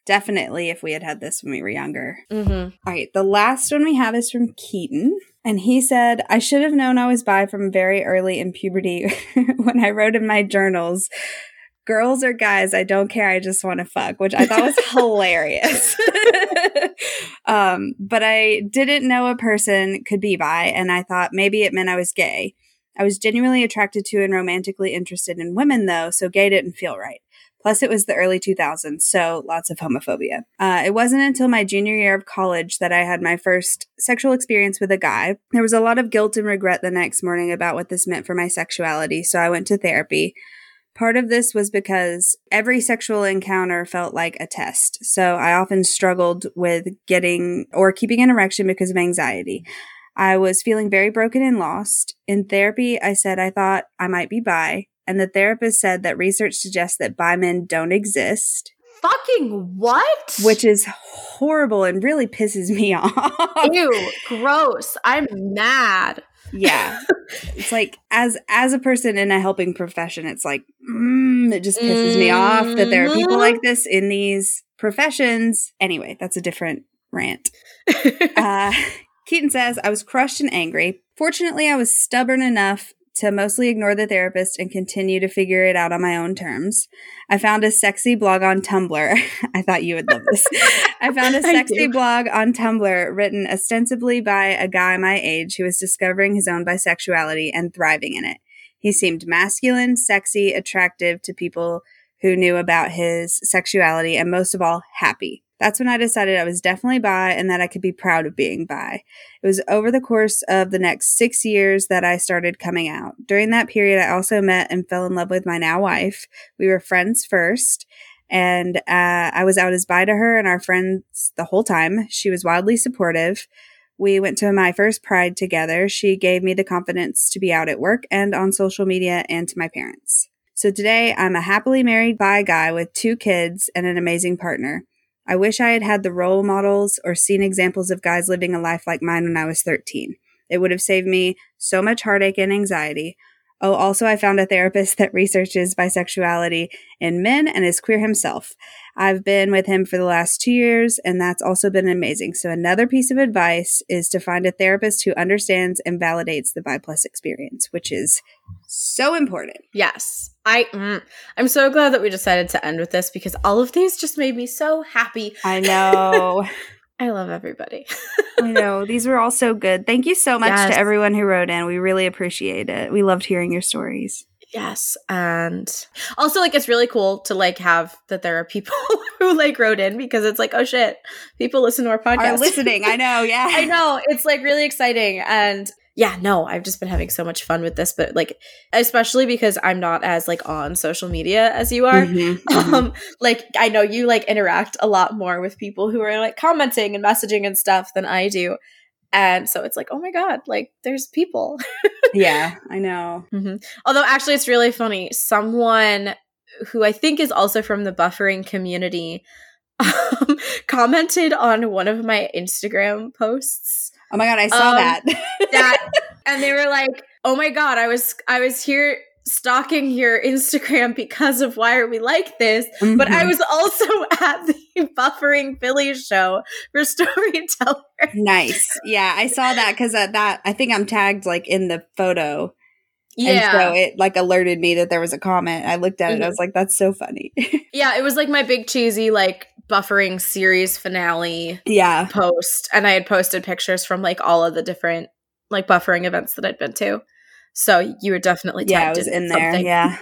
definitely if we had had this when we were younger. hmm All right, the last one we have is from Keaton. And he said, I should have known I was bi from very early in puberty [LAUGHS] when I wrote in my journals, girls or guys, I don't care, I just want to fuck, which I thought was [LAUGHS] hilarious. [LAUGHS] um, but I didn't know a person could be bi, and I thought maybe it meant I was gay. I was genuinely attracted to and romantically interested in women, though, so gay didn't feel right. Plus, it was the early 2000s, so lots of homophobia. Uh, it wasn't until my junior year of college that I had my first sexual experience with a guy. There was a lot of guilt and regret the next morning about what this meant for my sexuality, so I went to therapy. Part of this was because every sexual encounter felt like a test, so I often struggled with getting or keeping an erection because of anxiety. I was feeling very broken and lost. In therapy, I said I thought I might be bi, and the therapist said that research suggests that bi men don't exist, Fucking what? which is horrible and really pisses me [LAUGHS] off. ew, gross. I'm mad. yeah. It's like as as a person in a helping profession, it's like mm, it just pisses me off that there are people like this in these professions. Anyway, that's a different rant. [LAUGHS] Uh, Keaton says, I was crushed and angry. Fortunately, I was stubborn enough to mostly ignore the therapist and continue to figure it out on my own terms. I found a sexy blog on Tumblr. [LAUGHS] I thought you would love this. [LAUGHS] I found a sexy blog on Tumblr written ostensibly by a guy my age who was discovering his own bisexuality and thriving in it. He seemed masculine, sexy, attractive to people who knew about his sexuality, and most of all, happy. That's when I decided I was definitely bi and that I could be proud of being bi. It was over the course of the next six years that I started coming out. During that period, I also met and fell in love with my now wife. We were friends first, and uh, I was out as bi to her and our friends the whole time. She was wildly supportive. We went to my first pride together. She gave me the confidence to be out at work and on social media and to my parents. So today, I'm a happily married bi guy with two kids and an amazing partner. I wish I had had the role models or seen examples of guys living a life like mine when I was 13. It would have saved me so much heartache and anxiety. Oh, also, I found a therapist that researches bisexuality in men and is queer himself. I've been with him for the last two years, and that's also been amazing. So, another piece of advice is to find a therapist who understands and validates the bi plus experience, which is so important. Yes. I mm, I'm so glad that we decided to end with this because all of these just made me so happy. I know. [LAUGHS] I love everybody. I know. [LAUGHS] These were all so good. Thank you so much Yes. to everyone who wrote in. We really appreciate it. We loved hearing your stories. yes. And also like it's really cool to like have that there are people [LAUGHS] who like wrote in because it's like, oh shit, people listen to our podcast. Are listening. I know. Yeah. I know. It's like really exciting. And yeah, no, I've just been having so much fun with this, but like, especially because I'm not as like on social media as you are. Mhm, mhm. [LAUGHS] Um, like I know you like interact a lot more with people who are like commenting and messaging and stuff than I do. And so it's like, oh my God, like there's people. [LAUGHS] yeah, I know. Mm-hmm. Although actually it's really funny. Someone who I think is also from the buffering community [LAUGHS] um, commented on one of my Instagram posts Oh my god, I saw Um, that. That [LAUGHS] and they were like, "Oh my god, I was I was here stalking your Instagram because of why are we like this?" But I Mhm. was also [LAUGHS] at the buffering Philly show for storyteller. [LAUGHS] nice. Yeah, I saw that because uh, that I think I'm tagged like in the photo. Yeah. And so it like alerted me that there was a comment. I looked at it. I was like, that's so funny. yeah, it was like my big cheesy like buffering series finale yeah. post and I had posted pictures from like all of the different like buffering events that I'd been to. So you were definitely Yeah, it was in there. something. Yeah.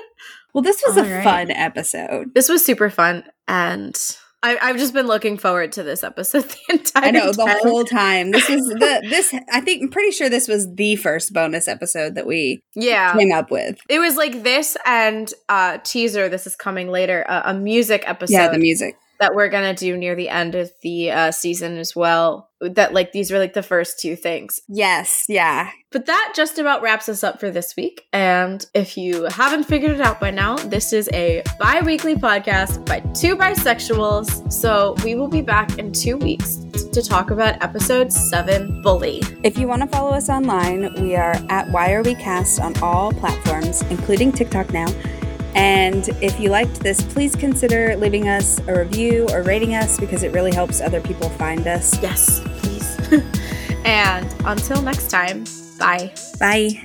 [LAUGHS] well, this was a All right. fun episode. This was super fun and I, I've just been looking forward to this episode [LAUGHS] the entire time. I know the whole time. This was the [LAUGHS] this I think I'm pretty sure this was the first bonus episode that we yeah. came up with. It was like this and uh teaser. This is coming later. Uh, a music episode yeah, the music. That we're gonna do near the end of the uh, season as well. That like these were like the first two things. Yes, yeah. But that just about wraps us up for this week. And if you haven't figured it out by now, this is a bi-weekly podcast by two bisexuals. So we will be back in two weeks t- to talk about episode seven, Bully. If you want to follow us online, we are at Why Are We Cast on all platforms, including TikTok now. And if you liked this, please consider leaving us a review or rating us because it really helps other people find us. Yes, please. [LAUGHS] and until next time, bye. Bye.